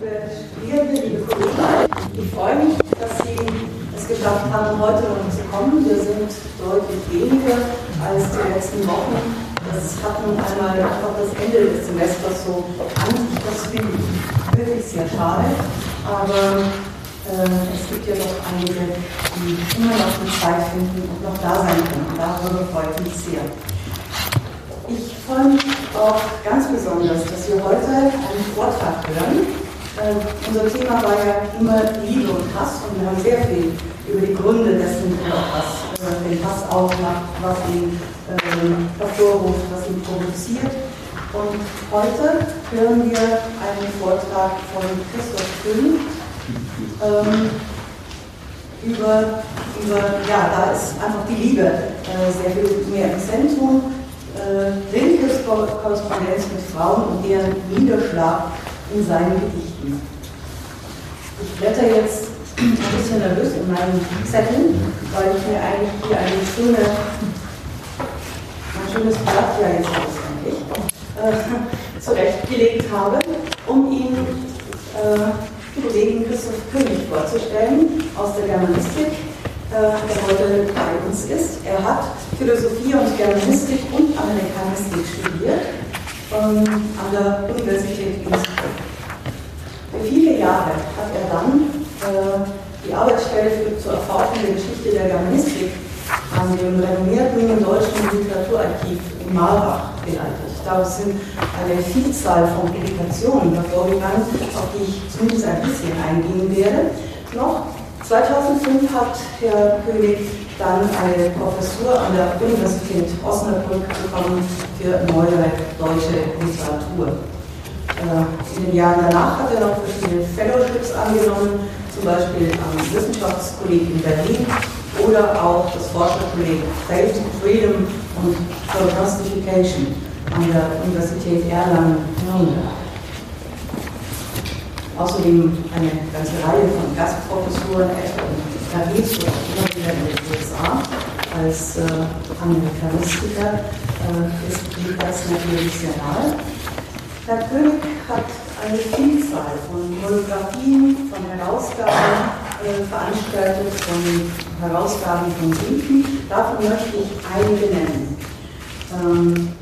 liebe Studierende, liebe Kollegen, ich freue mich, dass Sie es geschafft haben, heute noch zu kommen. Wir sind deutlich weniger als die letzten Wochen. Das hat nun einmal einfach das Ende des Semesters so an sich. Das finde ich wirklich sehr schade. Aber äh, es gibt ja doch einige, die immer noch die Zeit finden und noch da sein können. Darüber freue ich mich sehr. Ich freue mich auch ganz besonders, dass wir heute einen Vortrag hören. Äh, unser Thema war ja immer Liebe und Hass und wir haben sehr viel über die Gründe dessen, was äh, den Hass aufmacht, was ihn äh, hervorruft, was ihn provoziert. Und heute hören wir einen Vortrag von Christoph König ähm, über, über, ja, da ist einfach die Liebe äh, sehr viel mehr im Zentrum äh, Rilkes Korrespondenz mit Frauen und deren Niederschlag in seinen Gedichten. Ich blätter jetzt ein bisschen nervös in meinen Zetteln, weil ich mir eigentlich hier eine schöne, ein schönes Blatt ja jetzt auswendig äh, zurechtgelegt habe, um Ihnen äh, Kollegen Christoph König vorzustellen aus der Germanistik äh, der heute bei uns ist. Er hat Philosophie und Germanistik und Amerikanistik studiert ähm, an der Universität Innsbruck. Für viele Jahre hat er dann äh, die Arbeitsstelle für, zur Erforschung der Geschichte der Germanistik an dem renommierten deutschen Literaturarchiv in Marbach geleitet. Daraus sind eine Vielzahl von Publikationen hervorgegangen, auf die ich zumindest ein bisschen eingehen werde. Noch 2005 hat Herr König dann eine Professur an der Universität Osnabrück bekommen für neuere deutsche Literatur. Äh, in den Jahren danach hat er noch verschiedene Fellowships angenommen, zum Beispiel am Wissenschaftskolleg in Berlin oder auch das Forscherkolleg Faith, Freedom und Prognostification an der Universität Erlangen-Nürnberg. Außerdem eine ganze Reihe von Gastprofessuren, etwa in Paris oder immer wieder in den USA als äh, Amerikanistiker äh, ist das natürlich sehr nahe. Herr König hat eine Vielzahl von Monographien, von Herausgaben äh, veranstaltet, von Herausgaben von Briefen. Davon möchte ich einige nennen. Ähm,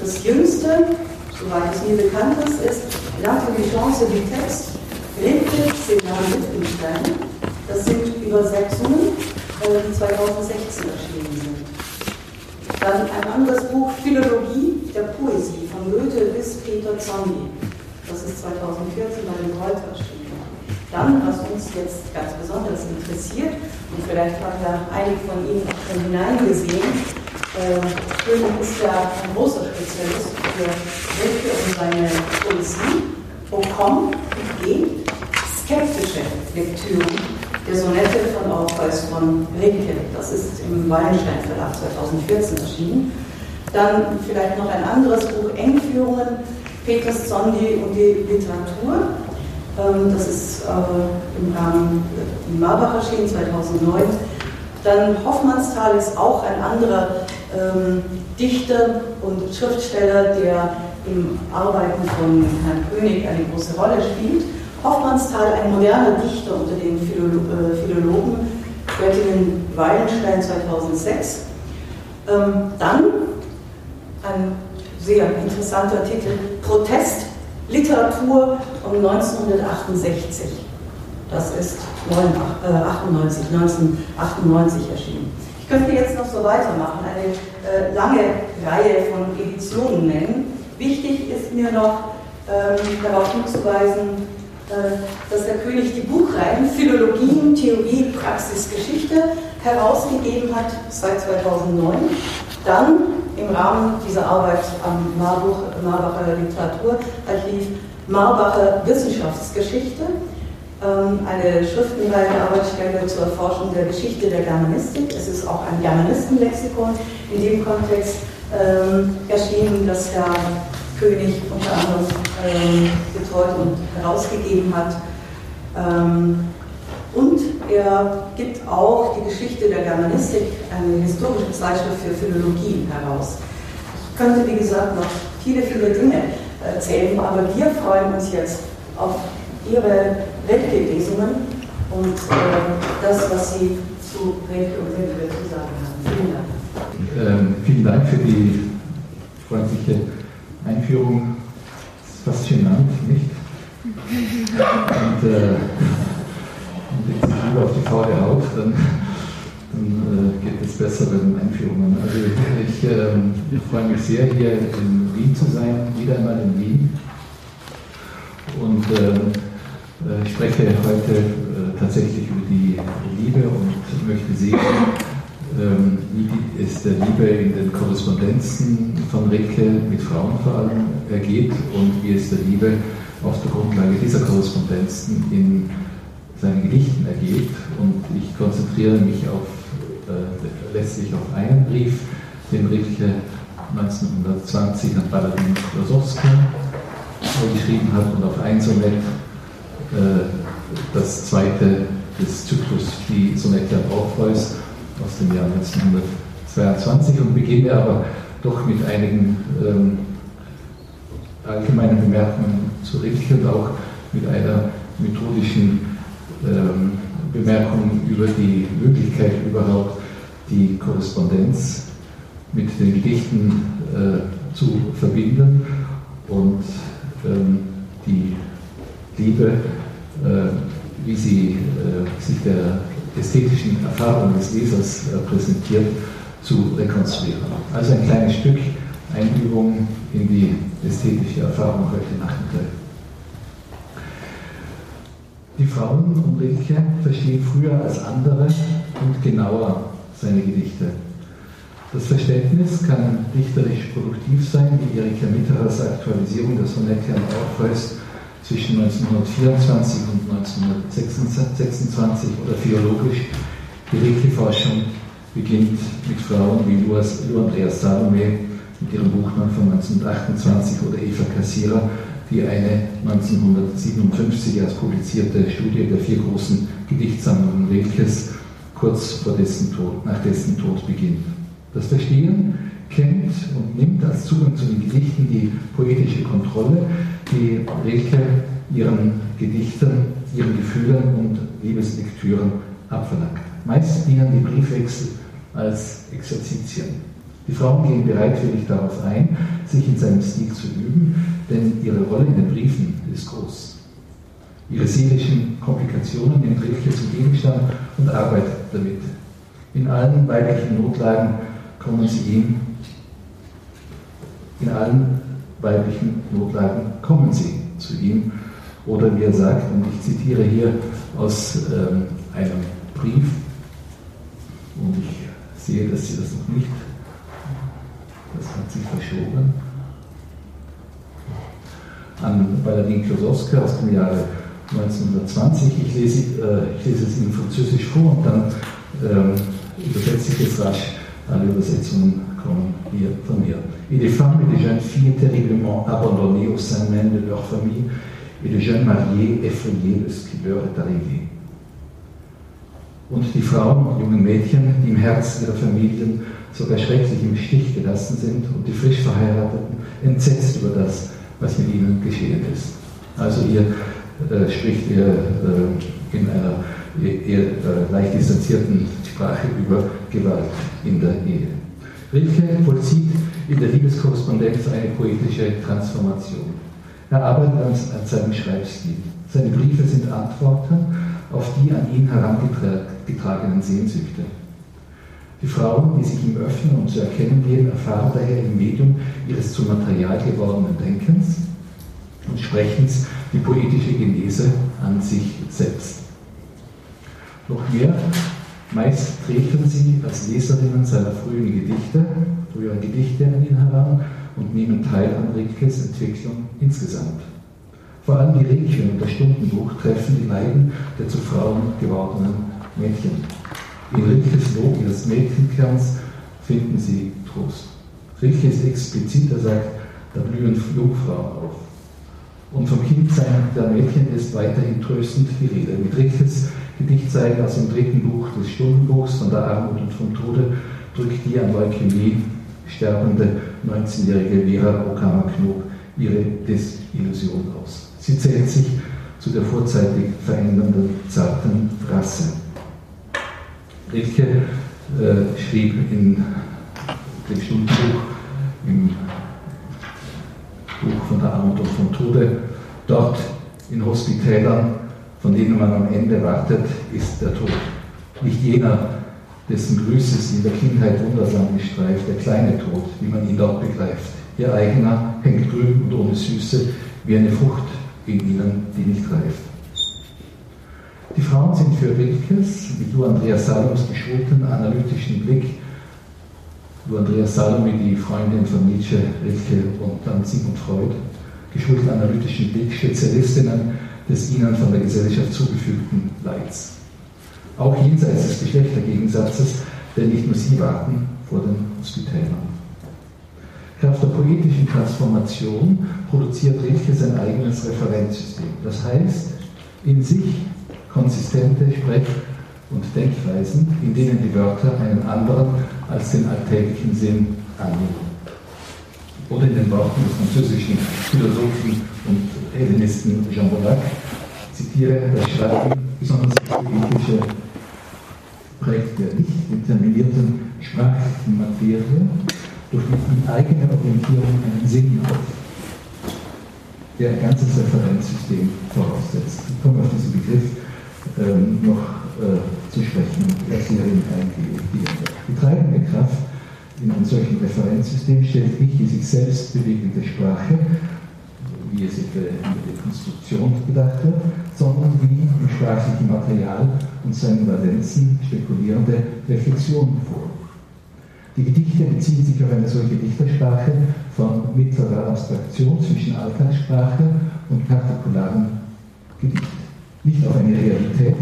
das jüngste, soweit es mir bekannt ist, ist L'intelligence du texte Rilke, Senan Wittgenstein. Das sind Übersetzungen, äh, die 2016 erschienen sind. Dann ein anderes Buch, Philologie der Poesie, von Goethe bis Peter Zondi. Das ist 2014 bei dem Reuter erschienen. Dann, was uns jetzt ganz besonders interessiert, und vielleicht haben ja einige von Ihnen auch schon hineingesehen, äh, König ist ja ein großer Spezialist für Rilke und seine Poesie. Und geht skeptische Lektüre der Sonette von Orpheus von Rilke. Das ist im Wallenstein Verlag 2014 erschienen. Dann vielleicht noch ein anderes Buch, Engführungen, Peters Zondi und die Literatur. Ähm, das ist äh, im Rahmen in Marbach erschienen 2009. Dann Hoffmannsthal ist auch ein anderer ähm, Dichter und Schriftsteller, der im Arbeiten von Herrn König eine große Rolle spielt. Hoffmannsthal, ein moderner Dichter unter den äh, Philologen, Göttingen Wallenstein 2006. Ähm, dann ein sehr interessanter Titel, Protest, Literatur um 1968. Das ist 98, 1998 äh, erschienen. Ich könnte jetzt noch so weitermachen, eine äh, lange Reihe von Editionen nennen. Wichtig ist mir noch ähm, darauf hinzuweisen, dass der König die Buchreihen Philologien, Theorie, Praxis, Geschichte herausgegeben hat seit 2009. Dann im Rahmen dieser Arbeit am Marbuch, Marbacher Literaturarchiv Marbacher Wissenschaftsgeschichte, ähm, eine schriftenreihe Arbeitsstelle zur Erforschung der Geschichte der Germanistik. Es ist auch ein Germanistenlexikon in dem Kontext ähm, erschienen, das Herr König unter anderem ähm, betreut und herausgegeben hat. Ähm, und er gibt auch die Geschichte der Germanistik, eine historische Zeitschrift für Philologie, heraus. Ich könnte, wie gesagt, noch viele, viele Dinge erzählen, aber wir freuen uns jetzt auf Ihre Weltgelesungen und äh, das, was Sie zu Rilke und Rilke zu sagen haben. Vielen Dank. Ähm, vielen Dank für die freundliche Einführung. Ist faszinant, nicht? Und, äh, und lieber auf die faule Haut, dann, dann äh, geht es besser bei den Einführungen. Also ich, äh, ich freue mich sehr, hier in Wien zu sein, wieder einmal in Wien. Und ähm, äh, ich spreche heute äh, tatsächlich über die Liebe und möchte sehen, ähm, wie es der Liebe in den Korrespondenzen von Rilke mit Frauen vor allem ergeht und wie es der Liebe auf der Grundlage dieser Korrespondenzen in seinen Gedichten ergeht. Und ich konzentriere mich auf, äh, letztlich auf einen Brief, den Rilke 1920 an Baladin Klosowski geschrieben hat und auf ein Sonett, äh, das zweite des Zyklus, die Sonette am Orpheus aus dem Jahr 1922 und beginne aber doch mit einigen ähm, allgemeinen Bemerkungen zu Rilke und auch mit einer methodischen ähm, Bemerkung über die Möglichkeit überhaupt, die Korrespondenz mit den Gedichten äh, zu verbinden und ähm, die Liebe, äh, wie sie äh, sich der ästhetischen Erfahrung des Lesers äh, präsentiert, zu rekonstruieren. Also ein kleines Stück Einübung in die ästhetische Erfahrung heute Nachmittag. Die Frauen um Rilke verstehen früher als andere und genauer seine Gedichte. Das Verständnis kann dichterisch produktiv sein, wie Erika Mitterers Aktualisierung der Sonette am Orpheus zwischen 1924 und 1926 oder philologisch. Die Rilke-Forschung beginnt mit Frauen wie Lou Andreas Salome mit ihrem Buchmann von 1928 oder Eva Kassierer, die eine 1957 erst publizierte Studie der vier großen Gedichtsammlungen Rilkes kurz vor dessen Tod, nach dessen Tod beginnt. Das Verstehen kennt und nimmt als Zugang zu den Gedichten die poetische Kontrolle, die Rilke ihren Gedichten, ihren Gefühlen und Liebeslektüren abverlangt. Meist dienen die Briefwechsel als Exerzitien. Die Frauen gehen bereitwillig darauf ein, sich in seinem Stil zu üben, denn ihre Rolle in den Briefen ist groß. Ihre seelischen Komplikationen nimmt Rilke zum Gegenstand und arbeitet damit. In allen weiblichen Notlagen kommen sie ihm, in allen weiblichen Notlagen kommen sie zu ihm. Oder wie er sagt, und ich zitiere hier aus ähm, einem Brief, und ich sehe, dass Sie das noch nicht, das hat sich verschoben, an Baladin Klosowska aus dem Jahre 1920. Ich lese, äh, ich lese es Ihnen französisch vor und dann ähm, übersetze ich es rasch alle Übersetzungen kommen hier von mir. Et des femmes et des jeunes filles terriblement abandonnées au sein même de leur famille et de jeunes mariés effrayés de ce qui leur est arrivé. Und die Frauen und jungen Mädchen, die im Herzen ihrer Familien sogar schrecklich im Stich gelassen sind und die frisch Verheirateten entsetzt über das, was mit ihnen geschehen ist. Also hier äh, spricht er äh, in einer eher äh, leicht distanzierten Sprache über Gewalt in der Ehe. Rilke vollzieht in der Liebeskorrespondenz eine poetische Transformation. Er arbeitet an, an seinem Schreibstil. Seine Briefe sind Antworten auf die an ihn herangetragenen Sehnsüchte. Die Frauen, die sich ihm öffnen und zu erkennen geben, erfahren daher im Medium ihres zum Material gewordenen Denkens und Sprechens die poetische Genese an sich selbst. Noch mehr, meist treten sie als Leserinnen seiner frühen Gedichte, früheren Gedichte an ihn heran und nehmen teil an Rilkes Entwicklung insgesamt. Vor allem die Rilke und das Stundenbuch treffen die Leiden der zu Frauen gewordenen Mädchen. In Rilkes Lob ihres Mädchenkerns finden sie Trost. Rilke ist explizit, er sagt, da blühen Jungfrauen auf. Und vom Kindsein der Mädchen ist weiterhin tröstend die Rede. Mit Rilkes Gedichtseiten aus dem dritten Buch des Stundenbuchs von der Armut und vom Tode drückt die an Leukämie sterbende 19-jährige Vera Okama Knob ihre Desillusion aus. Sie zählt sich zu der vorzeitig verändernden zarten Rasse. Rilke äh, schrieb in dem Stundenbuch, im Buch von der Armut und vom Tode, dort in Hospitälern, von denen man am Ende wartet, ist der Tod. Nicht jener, dessen Grüße sie in der Kindheit wundersam gestreift, der kleine Tod, wie man ihn dort begreift. Ihr eigener hängt grün und ohne Süße, wie eine Frucht in ihnen, die nicht reift. Die Frauen sind für Rilkes, wie du Andreas Saloms geschulten analytischen Blick, du Andreas Salome, die Freundin von Nietzsche, Rilke und dann Sigmund Freud, geschulten analytischen Blick, Spezialistinnen des ihnen von der Gesellschaft zugefügten Leids. Auch jenseits des Geschlechtergegensatzes, denn nicht nur sie warten vor den Hospitälern. Kraft der poetischen Transformation produziert Rilke sein eigenes Referenzsystem. Das heißt, in sich konsistente Sprech- und Denkweisen, in denen die Wörter einen anderen als den alltäglichen Sinn annehmen. Oder in den Worten des französischen Philosophen und Hellenisten Jean Baudelaire, zitiere, das Schreiben, besonders poetische, prägt der nicht determinierten sprachlichen Materie durch die eigene Orientierung einen Sinn auf, der ein ganzes Referenzsystem voraussetzt. Ich komme auf diesen Begriff ähm, noch äh, zu sprechen und erkläre ihn eingehend. Die treibende Kraft in einem solchen Referenzsystem stellt nicht die sich selbst bewegende Sprache, wie es in der Dekonstruktion gedacht wird, sondern wie im sprachlichen Material und seinen Valenzen spekulierende Reflexion vor. Die Gedichte beziehen sich auf eine solche Dichtersprache von mittlerer Abstraktion zwischen Alltagssprache und partikularem Gedicht. Nicht auf eine Realität,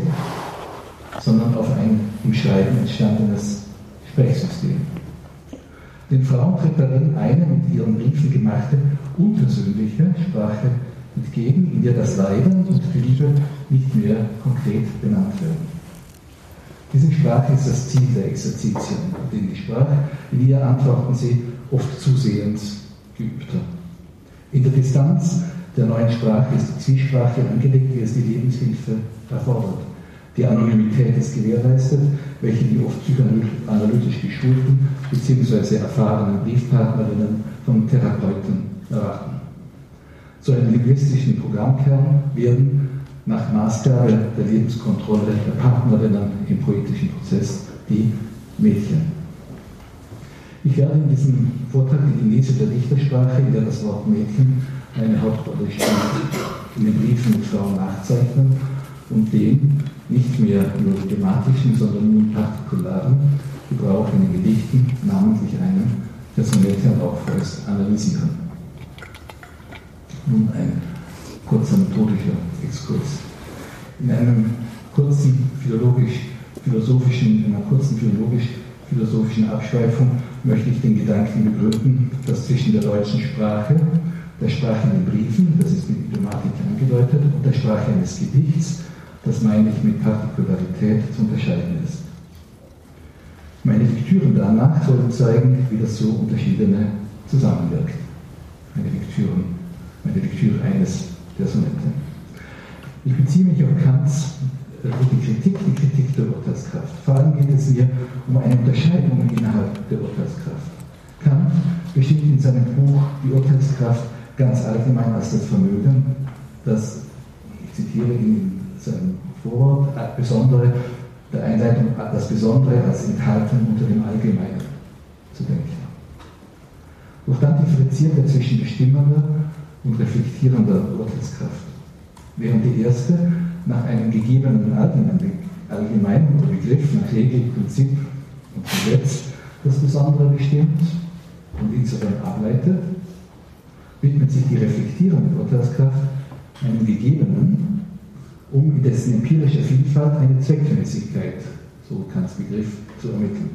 sondern auf ein im Schreiben entstandenes Sprechsystem. Den Frauen tritt darin eine mit ihren Briefen gemachte, unpersönliche Sprache entgegen, in der das Leiden und Liebe nicht mehr konkret benannt werden. Diese Sprache ist das Ziel der Exerzitien, in die Sprache, in ihr antworten sie oft zusehends geübter. In der Distanz der neuen Sprache ist die Zwiesprache angelegt, wie es die Lebenshilfe erfordert. Die Anonymität ist gewährleistet, welche die oft psychoanalytisch geschulten bzw. erfahrenen Briefpartnerinnen von Therapeuten erwarten. Zu einem linguistischen Programmkern werden nach Maßgabe der Lebenskontrolle der Partnerinnen im poetischen Prozess die Mädchen. Ich werde in diesem Vortrag die Genese der Dichtersprache, in der das Wort Mädchen eine Hauptrolle spielt, in den Briefen mit Frauen nachzeichnen und den nicht mehr nur thematischen, sondern nun partikularen Gebrauch in den Gedichten, namentlich einen der Sonette auch vorerst analysieren. Nun ein kurzer methodischer Exkurs. In einem kurzen philologisch-philosophischen, in einer kurzen philologisch-philosophischen Abschweifung möchte ich den Gedanken begründen, dass zwischen der deutschen Sprache, der Sprache in den Briefen, das ist mit Idiomatik angedeutet, und der Sprache eines Gedichts, das meine ich mit Partikularität zu unterscheiden ist. Meine Lektüren danach sollen zeigen, wie das so unterschiedene zusammenwirkt. Meine Lektüren meine Lektüre eines der Sonette. Ich beziehe mich auf Kants äh, die Kritik, die Kritik der Urteilskraft. Vor allem geht es mir um eine Unterscheidung innerhalb der Urteilskraft. Kant bestimmt in seinem Buch die Urteilskraft ganz allgemein als das Vermögen, das, ich zitiere in seinem Vorwort, besondere, der Einleitung, das Besondere als enthalten unter dem Allgemeinen zu denken. Doch dann differenziert er zwischen bestimmender und reflektierender Urteilskraft. Während die erste nach einem gegebenen allgemeinen Begriff, nach Regel, Prinzip und Gesetz das Besondere bestimmt und insofern ableitet, widmet sich die reflektierende Urteilskraft einem Gegebenen, um in dessen empirischer Vielfalt eine Zweckmäßigkeit, so Kants Begriff, zu ermitteln.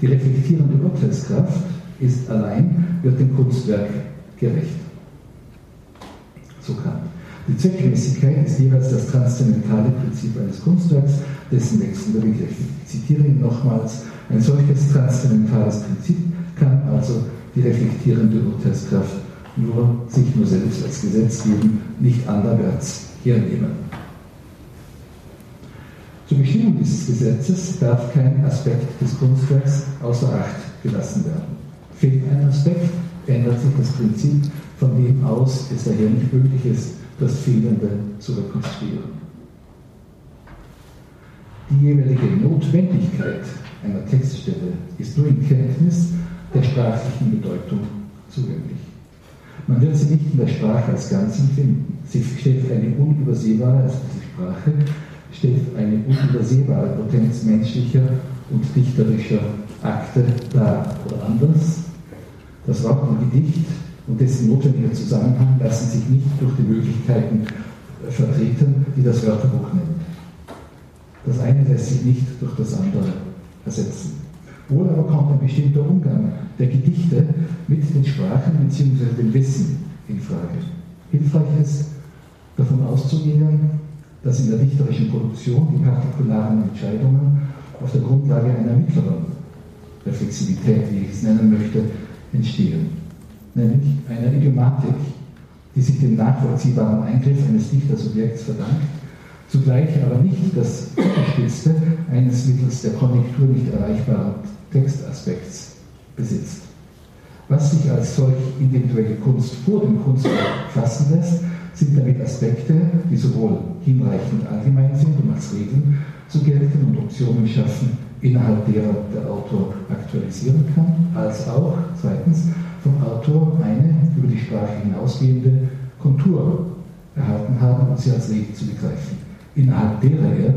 Die reflektierende Urteilskraft ist allein, wird dem Kunstwerk gerecht so kann. Die Zweckmäßigkeit ist jeweils das transzendentale Prinzip eines Kunstwerks, dessen wechselnder Begriff. Ich zitiere ihn nochmals. Ein solches transzendentales Prinzip kann also die reflektierende Urteilskraft nur sich nur selbst als Gesetz geben, nicht anderwärts hernehmen. Zur Bestimmung dieses Gesetzes darf kein Aspekt des Kunstwerks außer Acht gelassen werden. Fehlt ein Aspekt, ändert sich das Prinzip, von dem aus es daher nicht möglich ist, das Fehlende zu rekonstruieren. Die jeweilige Notwendigkeit einer Textstelle ist nur in Kenntnis der sprachlichen Bedeutung zugänglich. Man wird sie nicht in der Sprache als Ganzen finden. Sie stellt eine unübersehbare, also diese Sprache, stellt eine unübersehbare Potenz menschlicher und dichterischer Akte dar. Oder anders, das Wort und Gedicht und dessen notwendiger Zusammenhang lassen sich nicht durch die Möglichkeiten vertreten, die das Wörterbuch nennt. Das eine lässt sich nicht durch das andere ersetzen. Wohl aber kommt ein bestimmter Umgang der Gedichte mit den Sprachen bzw. dem Wissen in Frage. Hilfreich ist, davon auszugehen, dass in der dichterischen Produktion die partikularen Entscheidungen auf der Grundlage einer mittleren Reflexivität, wie ich es nennen möchte, entstehen. Nämlich einer Idiomatik, die sich dem nachvollziehbaren Eingriff eines Dichtersubjekts verdankt, zugleich aber nicht das Unterspitzte eines mittels der Konjunktur nicht erreichbaren Textaspekts besitzt. Was sich als solch individuelle Kunst vor dem Kunstwerk fassen lässt, sind damit Aspekte, die sowohl hinreichend allgemein sind, um als Regeln zu gelten und Optionen schaffen, innerhalb derer der Autor aktualisieren kann, als auch zweitens vom Autor eine über die Sprache hinausgehende Kontur erhalten haben, um sie als Regel zu begreifen, innerhalb derer er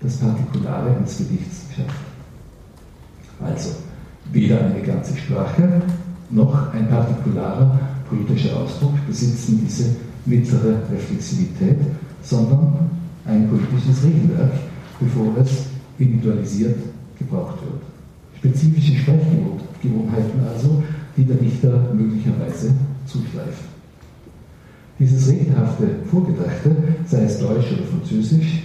das Partikulare eines Gedichts schafft. Also, weder eine ganze Sprache noch ein partikularer politischer Ausdruck besitzen diese mittlere Reflexivität, sondern ein politisches Regelwerk, bevor es individualisiert gebraucht wird. Spezifische Sprechgewohnheiten also, die der Dichter möglicherweise zuschleift. Dieses regelhafte Vorgedachte, sei es Deutsch oder Französisch,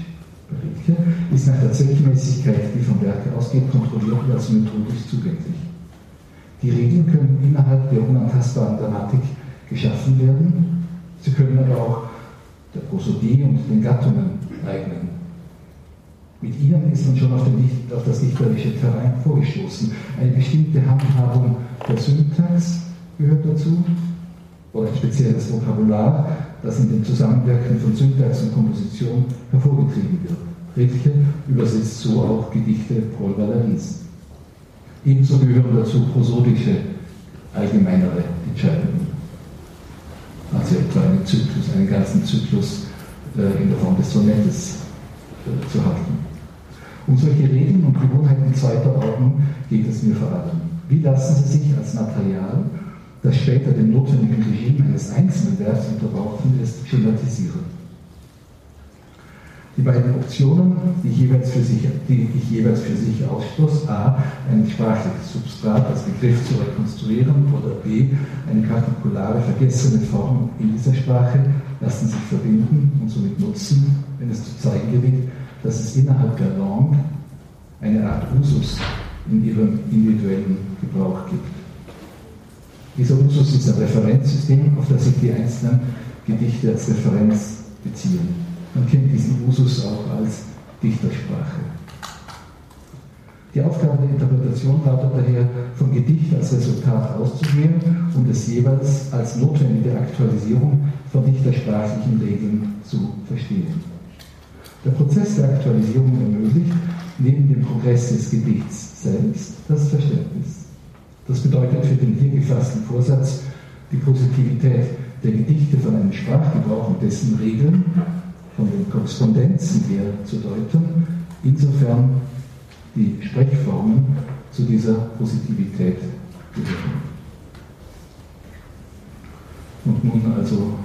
ist nach der Zweckmäßigkeit, die vom Werk ausgeht, kontrolliert und als methodisch zugänglich. Die Regeln können innerhalb der unantastbaren Grammatik geschaffen werden, sie können aber auch der Prosodie und den Gattungen eignen. Mit ihnen ist man schon auf, den, auf das dichterische Terrain vorgestoßen. Eine bestimmte Handhabung der Syntax gehört dazu, oder ein spezielles Vokabular, das in dem Zusammenwirken von Syntax und Komposition hervorgetrieben wird. Rilke übersetzt so auch Gedichte Paul Valerys. Ebenso gehören dazu prosodische, allgemeinere Entscheidungen. Also etwa einen Zyklus, einen ganzen Zyklus äh, in der Form des Sonettes äh, zu halten. Um solche Regeln und Gewohnheiten zweiter Ordnung geht es mir vor allem. Wie lassen sie sich als Material das später dem notwendigen Regime eines einzelnen Werks unterworfen ist, schematisieren. Die beiden Optionen, die ich jeweils für sich, ausschloss, a. ein sprachliches Substrat als Begriff zu rekonstruieren oder b. eine partikulare vergessene Form in dieser Sprache, lassen sich verbinden und somit nutzen, wenn es zu zeigen gelingt, dass es innerhalb der Langue eine Art Usus in ihrem individuellen Gebrauch gibt. Dieser Usus ist ein Referenzsystem, auf das sich die einzelnen Gedichte als Referenz beziehen. Man kennt diesen Usus auch als Dichtersprache. Die Aufgabe der Interpretation lautet daher, vom Gedicht als Resultat auszugehen und es jeweils als notwendige Aktualisierung von dichtersprachlichen Regeln zu verstehen. Der Prozess der Aktualisierung ermöglicht neben dem Progress des Gedichts selbst das Verständnis. Das bedeutet für den hier gefassten Vorsatz die Positivität der Gedichte von einem Sprachgebrauch und dessen Regeln, von den Korrespondenzen her zu deuten, insofern die Sprechformen zu dieser Positivität gehören. Und nun also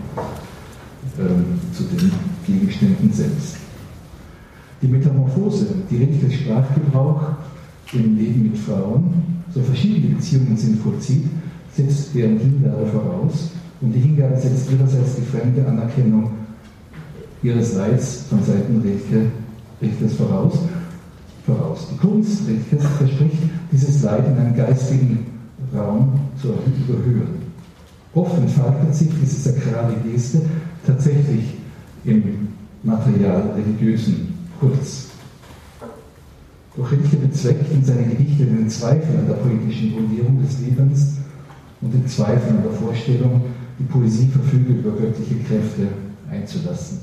ähm, zu den Gegenständen selbst. Die Metamorphose, die Rilkes Sprachgebrauch im Leben mit Frauen so verschiedene Beziehungen sind vollzieht, setzt deren Hingabe voraus und die Hingabe setzt ihrerseits die fremde Anerkennung ihres Leids von Seiten Rilke, Rilkes voraus, voraus. Die Kunst Rilkes verspricht, dieses Leid in einem geistigen Raum zu überhöhen. Oft entfaltet sich diese sakrale Geste tatsächlich im material-religiösen Kurz. Rilke bezweckt in seinen Gedichten den Zweifel an der poetischen Grundierung des Lebens und den Zweifel an der Vorstellung, die Poesie verfüge über göttliche Kräfte einzulassen.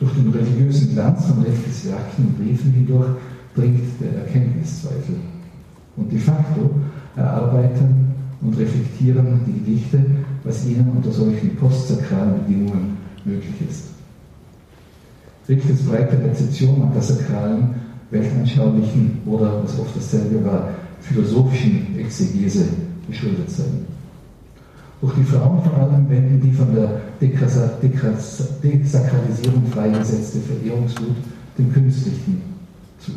Durch den religiösen Glanz von Rilkes Werken und Briefen hindurch bringt der Erkenntniszweifel. Und de facto erarbeiten und reflektieren die Gedichte, was ihnen unter solchen postsakralen Bedingungen möglich ist. Rilkes breite Rezeption an der sakralen, weltanschaulichen oder, was oft dasselbe war, philosophischen Exegese geschuldet sein. Durch die Frauen vor allem wenden die von der Desakralisierung freigesetzte Verehrungswut dem Künstlichen zu.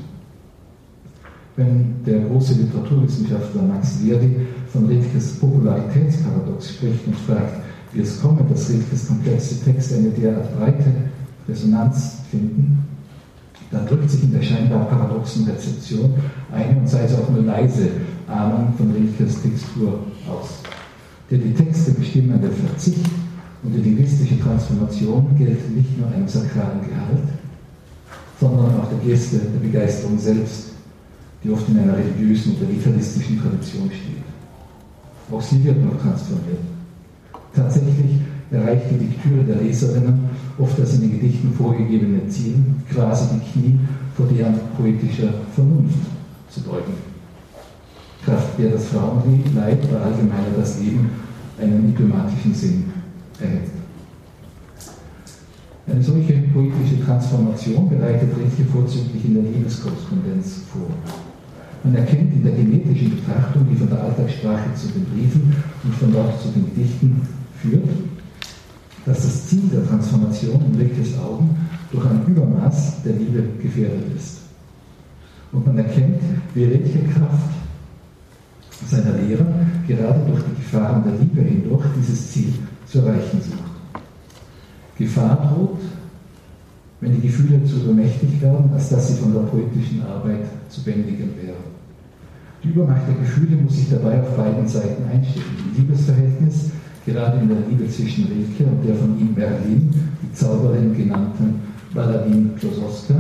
Wenn der große Literaturwissenschaftler Max Verdi von Rilkes Popularitätsparadox spricht und fragt, wie es komme, dass Rilkes komplexe Texte eine derart breite Resonanz finden, dann drückt sich in der scheinbar paradoxen Rezeption eine und sei es auch nur leise Ahnung von Rilkes Textur aus. Denn die Texte bestimmen den Verzicht und die linguistische Transformation gilt nicht nur einem sakralen Gehalt, sondern auch der Geste der Begeisterung selbst, die oft in einer religiösen oder vitalistischen Tradition steht. Auch sie wird noch transformiert. Tatsächlich erreicht die Lektüre der Leserinnen oft das in den Gedichten vorgegebene Ziel, quasi die Knie vor deren poetischer Vernunft zu beugen kraft der das Frauenleid oder allgemeiner das Leben einen diplomatischen Sinn erhält. Eine solche poetische Transformation bereitet Rilke vorzüglich in der Liebeskorrespondenz vor. Man erkennt in der genetischen Betrachtung, die von der Alltagssprache zu den Briefen und von dort zu den Gedichten führt, dass das Ziel der Transformation in Rilkes Augen durch ein Übermaß der Liebe gefährdet ist. Und man erkennt, wie Rilke Kraft seiner Lehre gerade durch die Gefahren der Liebe hindurch dieses Ziel zu erreichen sucht. Gefahr droht, wenn die Gefühle zu übermächtig werden, als dass sie von der poetischen Arbeit zu bändigen wären. Die Übermacht der Gefühle muss sich dabei auf beiden Seiten einstellen. Im Liebesverhältnis, gerade in der Liebe zwischen Rilke und der von ihm Merlin, die Zauberin genannten Baladin Klosowska,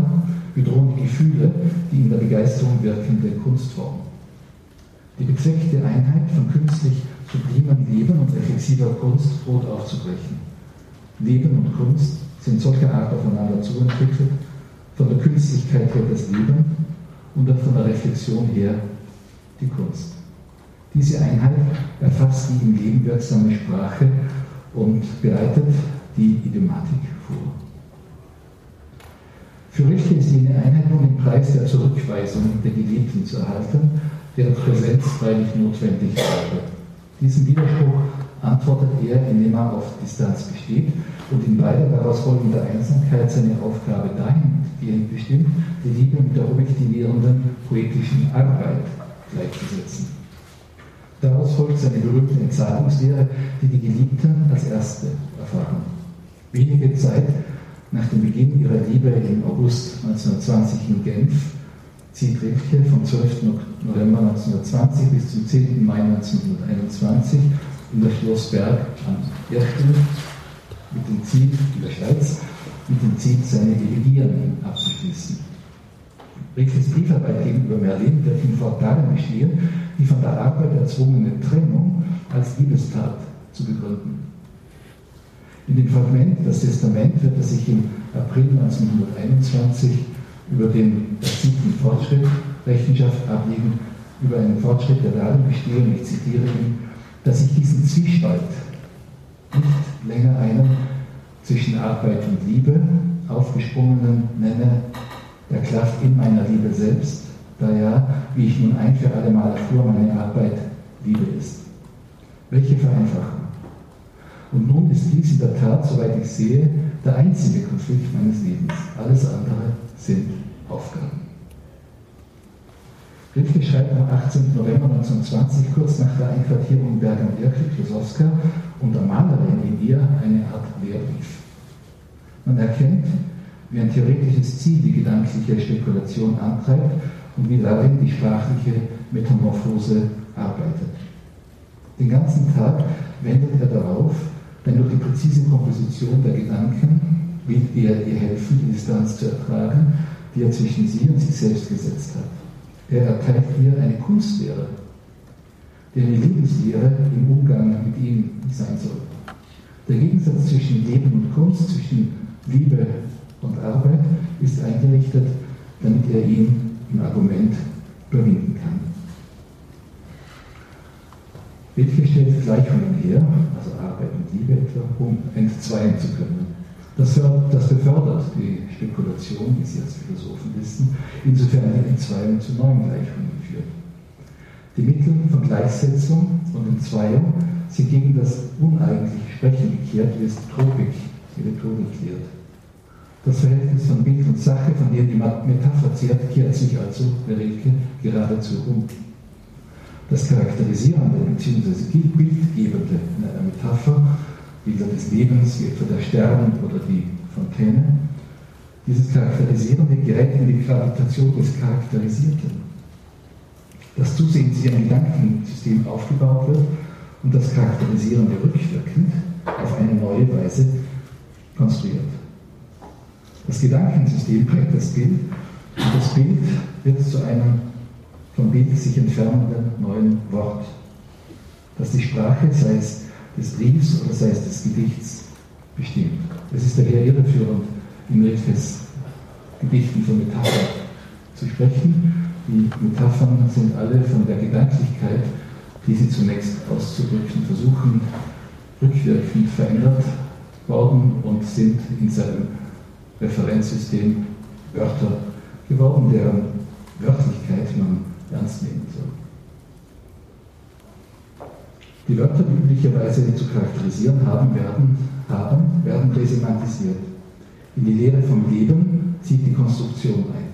bedrohen die Gefühle die in der Begeisterung wirkende Kunstform. Die bezweckte Einheit von künstlich sublimem Leben und reflexiver Kunst droht aufzubrechen. Leben und Kunst sind solcher Art aufeinander zuentwickelt, von der Künstlichkeit her das Leben und dann von der Reflexion her die Kunst. Diese Einheit erfasst die im Leben wirksame Sprache und bereitet die Idiomatik vor. Für Richter ist jene Einheit nun im Preis der Zurückweisung der Geliebten zu erhalten deren Präsenz freilich notwendig wäre. Diesen Widerspruch antwortet er, indem er auf Distanz besteht und in beider daraus folgender Einsamkeit seine Aufgabe dahingehend bestimmt, die Liebe mit der objektivierenden poetischen Arbeit gleichzusetzen. Daraus folgt seine berühmte Entsahlungslehre, die die Geliebten als erste erfahren. Wenige Zeit nach dem Beginn ihrer Liebe im August 1920 in Genf zieht Rilke vom 12. November 1920 bis zum 10. Mai 1921 in der Schlossberg am Irrtum mit dem Ziel, in der Schweiz, mit dem Ziel, seine Elegien abzuschließen. Rilkes Briefarbeit gegenüber Merlin wird ihm fortan bestehen, die von der Arbeit erzwungene Trennung als Liebestat zu begründen. In dem Fragment Das Testament wird er sich im April 1921 über den erzielten Fortschritt Rechenschaft ablegen, über einen Fortschritt, der darin bestehe, und ich zitiere ihn, dass ich diesen Zwiespalt nicht länger einen zwischen Arbeit und Liebe aufgesprungenen nenne, der klafft in meiner Liebe selbst, da ja, wie ich nun ein für alle Mal erfuhr, meine Arbeit Liebe ist. Welche Vereinfachung. Und nun ist dies in der Tat, soweit ich sehe, der einzige Konflikt meines Lebens. Alles andere sind Aufgaben. Rilke schreibt am 18. November 1920, kurz nach der Einquartierung Bergen-Birke, Klosowska und der Malerin in ihr eine Art Lehrbrief. Man erkennt, wie ein theoretisches Ziel die gedankliche Spekulation antreibt und wie darin die sprachliche Metamorphose arbeitet. Den ganzen Tag wendet er darauf, denn durch die präzise Komposition der Gedanken will er ihr helfen, die Distanz zu ertragen, die er zwischen sie und sich selbst gesetzt hat. Er erteilt ihr eine Kunstlehre, die eine Lebenslehre im Umgang mit ihm sein soll. Der Gegensatz zwischen Leben und Kunst, zwischen Liebe und Arbeit ist eingerichtet, damit er ihn im Argument überwinden kann. Wittke stellt Gleichungen her, also Arbeit und Liebe etwa, um entzweien zu können. Das, das befördert die Spekulation, wie sie als Philosophen wissen, insofern die Entzweiung zu neuen Gleichungen führt. Die Mittel von Gleichsetzung und Entzweiung sind gegen das uneigentliche Sprechen gekehrt, wie es Tropik, die Rhetorik lehrt. Das Verhältnis von Bild und Sache, von dem die Metapher zehrt, kehrt sich also Rilke geradezu um. Das Charakterisierende bzw. Bildgebende in einer Metapher, Bilder des Lebens, wie etwa der Stern oder die Fontäne, dieses Charakterisierende gerät in die Gravitation des Charakterisierten. Das zusehends hier ein Gedankensystem aufgebaut wird und das Charakterisierende rückwirkend auf eine neue Weise konstruiert. Das Gedankensystem prägt das Bild und das Bild wird zu einem vom Bild sich entfernenden neuen Wort, das die Sprache, sei es des Briefs oder sei es des Gedichts, bestimmt. Es ist daher irreführend, in Rilkes Gedichten von Metaphern zu sprechen. Die Metaphern sind alle von der Gedanklichkeit, die sie zunächst auszudrücken versuchen, rückwirkend verändert worden und sind in seinem Referenzsystem Wörter geworden, deren Wörtlichkeit man ernst nehmen soll. Die Wörter, die üblicherweise zu charakterisieren haben, werden, haben, werden resemantisiert. In die Lehre vom Leben zieht die Konstruktion ein.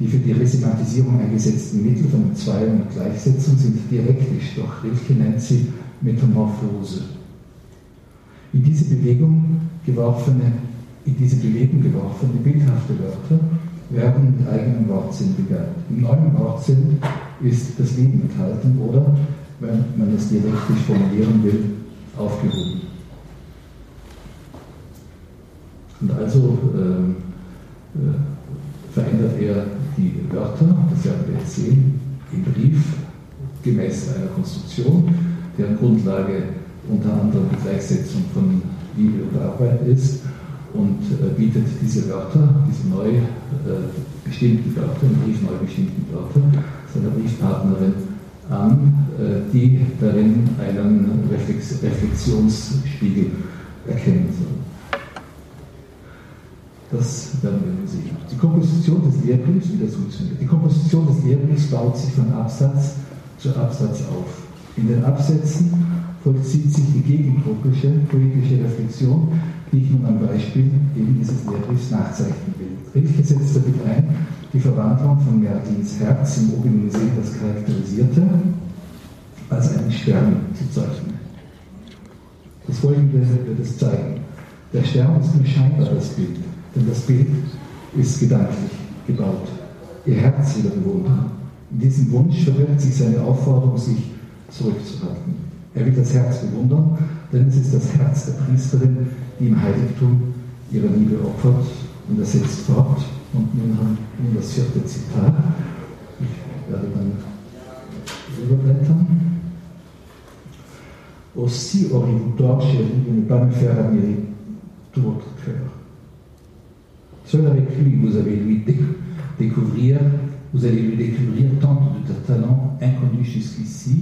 Die für die Resemantisierung eingesetzten Mittel von Entzweiung und Gleichsetzung sind dialektisch, doch Rilke nennt sie Metamorphose. In diese Bewegung geworfene, in diese Bewegung geworfene bildhafte Wörter werden mit eigenem Wortsinn begangen. Im neuen Wortsinn ist das Leben enthalten oder, wenn man es dialektisch formulieren will, aufgehoben. Und also ähm, äh, verändert er die Wörter, das werden wir jetzt sehen, im Brief gemäß einer Konstruktion, deren Grundlage unter anderem die Gleichsetzung von Liebe und Arbeit ist und äh, bietet diese Wörter, diese neu äh, bestimmten Wörter, im Brief neu bestimmten Wörter seiner Briefpartnerin an, äh, die darin einen Reflex Reflexionsspiegel erkennen soll. Das werden wir sehen. Die Komposition des Lehrbriefs, wie das funktioniert. Die Komposition des Lehrbriefs baut sich von Absatz zu Absatz auf. In den Absätzen vollzieht sich die gegentropische poetische Reflexion, die ich nun am Beispiel eben dieses Lehrbriefs nachzeichnen will. Rilke setzt damit ein, die Verwandlung von Merlins Herz im oben gesehen das charakterisierte, als einen Stern zu zeichnen. Das Folgende wird es zeigen. Der Stern ist nur scheinbar das Bild, denn das Bild ist gedanklich gebaut. Ihr Herz will er bewundern. In diesem Wunsch verbirgt sich seine Aufforderung, sich zurückzuhalten. Er will das Herz bewundern, denn es ist das Herz der Priesterin, die im Heiligtum ihre Liebe opfert. Und er setzt fort. Und nun, haben, nun das vierte Zitat. Ich werde dann überblättern. Aussi auriez-vous tort, chérie, de ne pas me faire admirer tout votre cœur. Seul avec lui, vous avez lui découvrir, vous allez lui découvrir tant de talents inconnus jusqu'ici.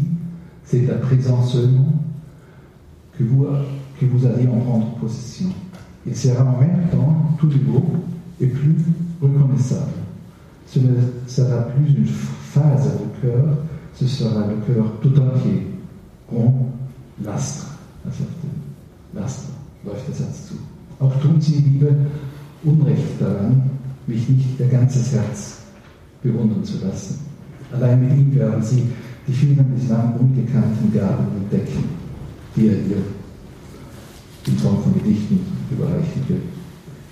C'est à présent seulement que vous, que vous allez en prendre possession. Il sera en même temps tout nouveau et plus reconnaissable. Ce ne sera plus une phase au cœur, ce sera le cœur tout entier, rond, lastre. Lastre, läuft der Satz zu. Auch tun Sie, Liebe, Unrecht daran, mich nicht ihr ganzes Herz bewundern zu lassen. Allein mit ihm werden Sie die vielen bislang ungekannten Gaben entdecken, die er ihr in Form von Gedichten überreichen will.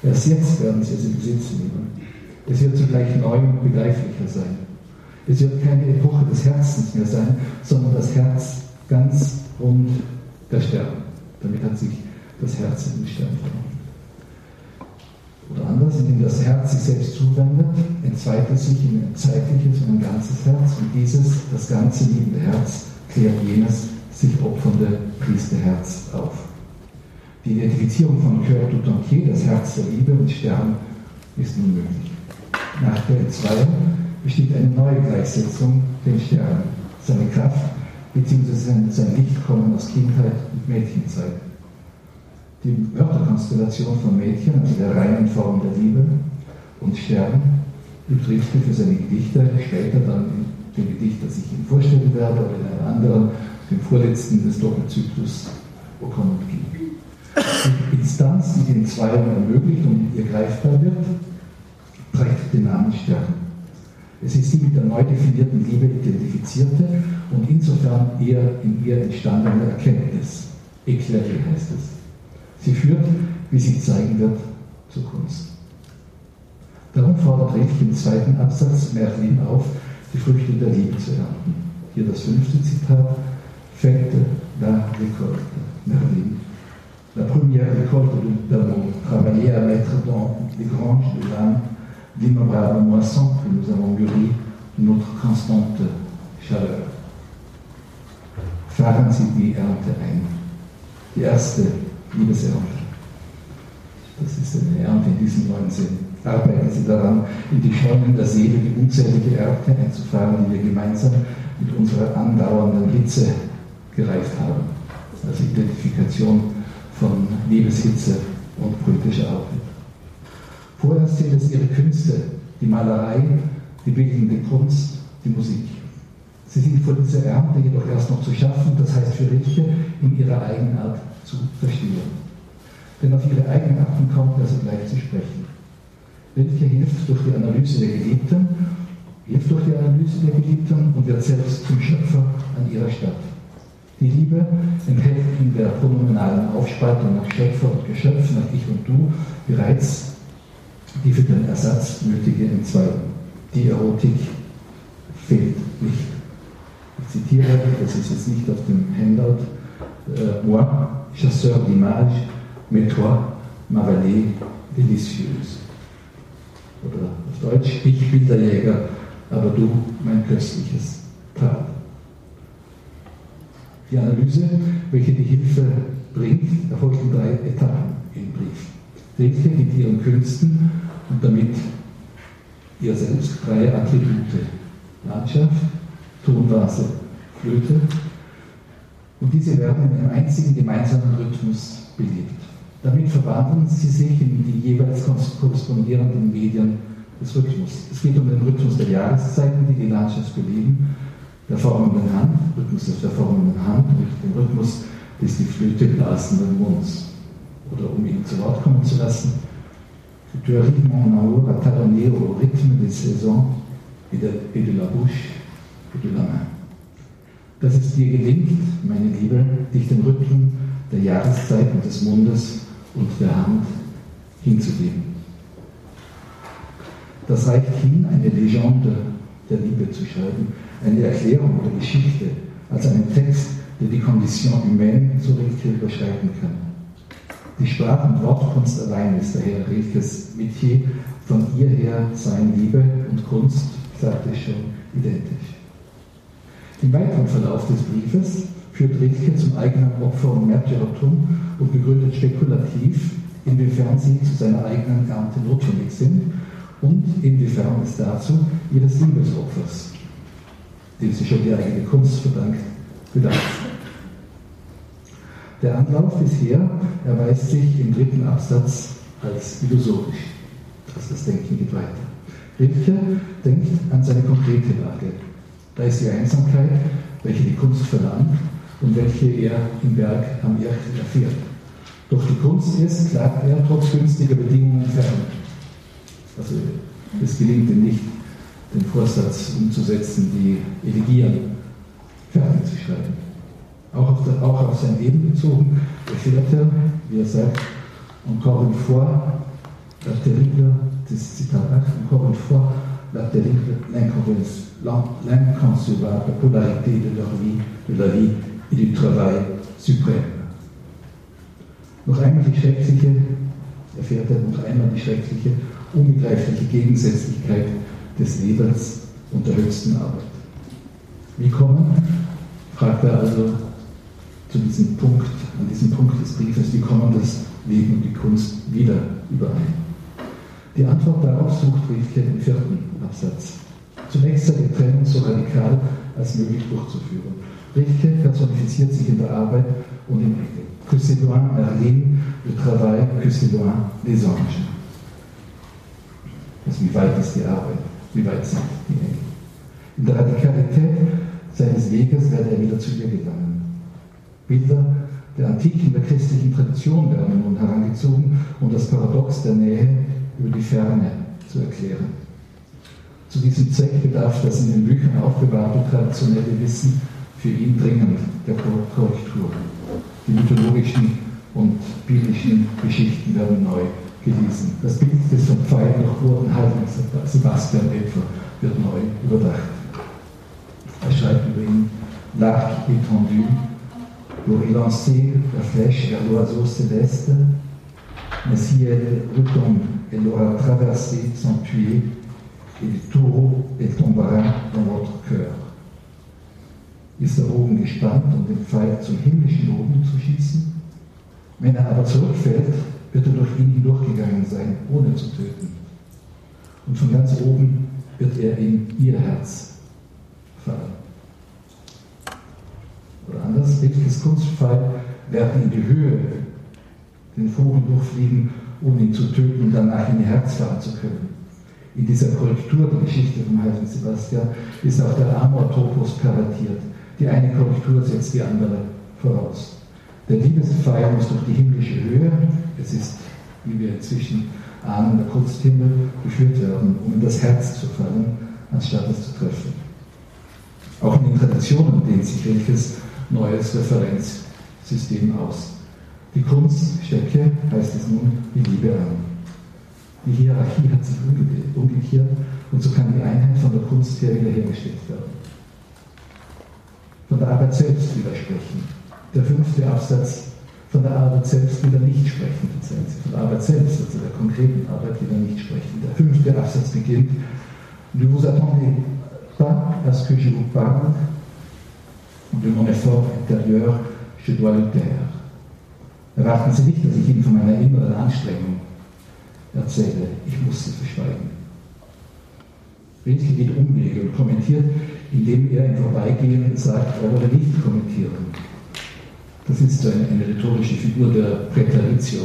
Erst jetzt werden sie es in Besitz nehmen. Es wird zugleich neu und begreiflicher sein. Es wird keine Epoche des Herzens mehr sein, sondern das Herz ganz rund der Sterne. Damit hat sich das Herz in den Stern verwandelt. Anders, indem das Herz sich selbst zuwendet, entzweit es sich in ein zeitliches und ein ganzes Herz und dieses, das ganze liebende Herz, klärt jenes sich opfernde Priesterherz auf. Die Identifizierung von Cœur tout entier, das Herz der Liebe und Stern, ist nun möglich. Nach der Entzweiung besteht eine neue Gleichsetzung den Sternen, seine Kraft bzw. sein Lichtkommen aus Kindheit und Mädchenzeit. Die Wörterkonstellation von Mädchen, also der reinen Form der Liebe, und Stern betrifft für seine Gedichte, später dann in dem Gedicht, das ich Ihnen vorstellen werde, oder in einem anderen, dem vorletzten des Doppelzyklus kommt und gibt. Die Instanz, die den Zweien ermöglicht und ihr greifbar wird, trägt den Namen Stern. Es ist die mit der neu definierten Liebe identifizierte und insofern eher in ihr entstandene Erkenntnis. Éclairé heißt es. Sie führt, wie sich zeigen wird, zur Kunst. Darum fordert Rilke im zweiten Absatz Merlin auf, die Früchte der Liebe zu ernten. Hier das fünfte Zitat, Fête la récolte, Merlin. La première récolte d'amour, travailler à mettre dans les granges de l'âme d'innombrables moissons que nous avons mûri notre constante Chaleur. Fahren Sie die Ernte ein. Die erste Liebesernte. Das ist eine Ernte in diesem neuen Sinn. Arbeiten Sie daran, in die Scheunen der Seele die unzählige Ernte einzufahren, die wir gemeinsam mit unserer andauernden Hitze gereift haben. Als Identifikation von Liebeshitze und politischer Arbeit. Vorerst sind es ihre Künste, die Malerei, die bildende Kunst, die Musik. Sie sind vor dieser Ernte jedoch erst noch zu schaffen, das heißt für Rilke in ihrer Eigenart zu verstehen. Denn auf ihre Eigenarten kommt er sogleich zu sprechen. Rilke hilft durch die Analyse der Geliebten, hilft durch die Analyse der Geliebten und wird selbst zum Schöpfer an ihrer Stadt. Die Liebe enthält in der pronominalen Aufspaltung nach Schöpfer und Geschöpf, nach Ich und Du, bereits die für den Ersatz nötige Entzweiung. Die Erotik fehlt nicht. Ich zitiere, das ist jetzt nicht auf dem Handout, äh, chasseur d'image, mais toi, ma vallée délicieuse. Oder auf Deutsch, ich Bilderjäger, aber du, mein köstliches Tal. Die Analyse, welche die Hilfe bringt, erfolgt in drei Etappen im Brief. Rilke gibt ihren Künsten und damit ihr selbst drei Attribute. Landschaft, Tonvase, Flöte. Und diese werden in einem einzigen gemeinsamen Rhythmus belebt. Damit verwandeln sie sich in die jeweils korrespondierenden Medien des Rhythmus. Es geht um den Rhythmus der Jahreszeiten, die die Landschaft beleben, der formenden Hand, Rhythmus der formenden Hand und den Rhythmus des die Flöte blasenden Munds. Oder um ihn zu Wort kommen zu lassen, arrives mon amour à talonner au rythme des saisons et de la bouche et de la main. Dass es dir gelingt, meine Liebe, dich dem Rhythmen der Jahreszeiten des Mundes und der Hand hinzugeben. Das reicht hin, eine Legende der Liebe zu schreiben, eine Erklärung oder Geschichte, als einen Text, der die Condition humaine so richtig überschreiten kann. Die Sprach- und Wortkunst allein ist daher Rilkes Metier, von ihr her seien Liebe und Kunst, sagte ich schon, identisch. Im weiteren Verlauf des Briefes führt Rilke zum eigenen Opfer und Märtyrertum und begründet spekulativ, inwiefern sie zu seiner eigenen Ernte notwendig sind und inwiefern es dazu ihres Liebesopfers, dem sie schon die eigene Kunst verdankt, bedarf. Der Anlauf bisher erweist sich im dritten Absatz als illusorisch. Also das Denken geht weiter. Rilke denkt an seine konkrete Lage. Da ist die Einsamkeit, welche die Kunst verlangt und welche er im Werk am Irk erfährt. Doch die Kunst ist, klagt er, trotz günstiger Bedingungen fern. Also es gelingt ihm nicht, den Vorsatz umzusetzen, die Elegien fertig zu schreiben auch auf, der, auch auf sein Leben bezogen, erfährt er, wie er sagt, encore une fois, la terrible, das Zitat 8, encore une fois, terrible, l'inconcevable polarité de leur vie, de la vie et du travail suprême. Noch einmal die schreckliche, erfährt er, noch einmal die schreckliche unbegreifliche Gegensätzlichkeit des Lebens und der höchsten Arbeit. Wie kommen, fragt er also zu diesem Punkt, an diesem Punkt des Briefes, wie kommen das Leben und die Kunst wieder überein? Die Antwort darauf sucht Rilke im vierten Absatz. Zunächst sei die Trennung so radikal als möglich durchzuführen. Rilke personifiziert sich in der Arbeit und im Que c'est loin Merlin, le travail, que c'est loin les anges. Also wie weit ist die Arbeit? Wie weit sind die Engel? In der Radikalität seines Weges werde er wieder zu ihr gelangen. Bilder der antiken, der christlichen Tradition werden nun herangezogen, um das Paradox der Nähe über die Ferne zu erklären. Zu diesem Zweck bedarf das in den Büchern aufbewahrte traditionelle Wissen für ihn dringend der Korrektur. Die mythologischen und biblischen Geschichten werden neu gelesen. Das Bild des vom Pfeil durch Gurtenhalten Sebastian etwa wird neu überdacht. Er schreibt über ihn, l'arc étendu, pour élancer la flèche vers l'oiseau céleste, mais si elle retombe, elle l'aura traversé sans tuer, et le taureau, elle tombera dans votre cœur. Ist der Bogen gespannt, um den Pfeil zum himmlischen Boden zu schießen? Wenn er aber zurückfällt, wird er durch ihn hindurchgegangen sein, ohne zu töten. Und von ganz oben wird er in ihr Herz fallen. Oder anders, Rilkes Kunstpfeil werden in die Höhe den Vogel durchfliegen, um ihn zu töten und danach in ihr Herz fahren zu können. In dieser Korrektur der Geschichte von heiligen Sebastian ist auch der Amor-Topos pervertiert. Die eine Korrektur setzt die andere voraus. Der Liebespfeil muss durch die himmlische Höhe, es ist, wie wir inzwischen ahnen, der Kunsthimmel, geführt werden, um in das Herz zu fallen, anstatt es zu treffen. Auch in den Traditionen dehnt sich welches neues Referenzsystem aus. Die Kunst stecke, heißt es nun, die Liebe an. Die Hierarchie hat sich umgekehrt und so kann die Einheit von der Kunst her wiederhergestellt werden. Von der Arbeit selbst widersprechen der fünfte Absatz von der Arbeit selbst wieder nicht sprechen, verzeihen Sie, von der Arbeit selbst, also der konkreten Arbeit wieder nicht sprechen. Der fünfte Absatz beginnt, Ne vous attendez pas à ce que je vous parle de mon effort intérieur, je dois le taire. Erwarten Sie nicht, dass ich Ihnen von meiner inneren Anstrengung erzähle, ich muss sie verschweigen. Rilke geht Umwege und kommentiert, indem er im Vorbeigehen sagt, er wolle nicht kommentieren. Das ist so eine, eine rhetorische Figur der Präteritio,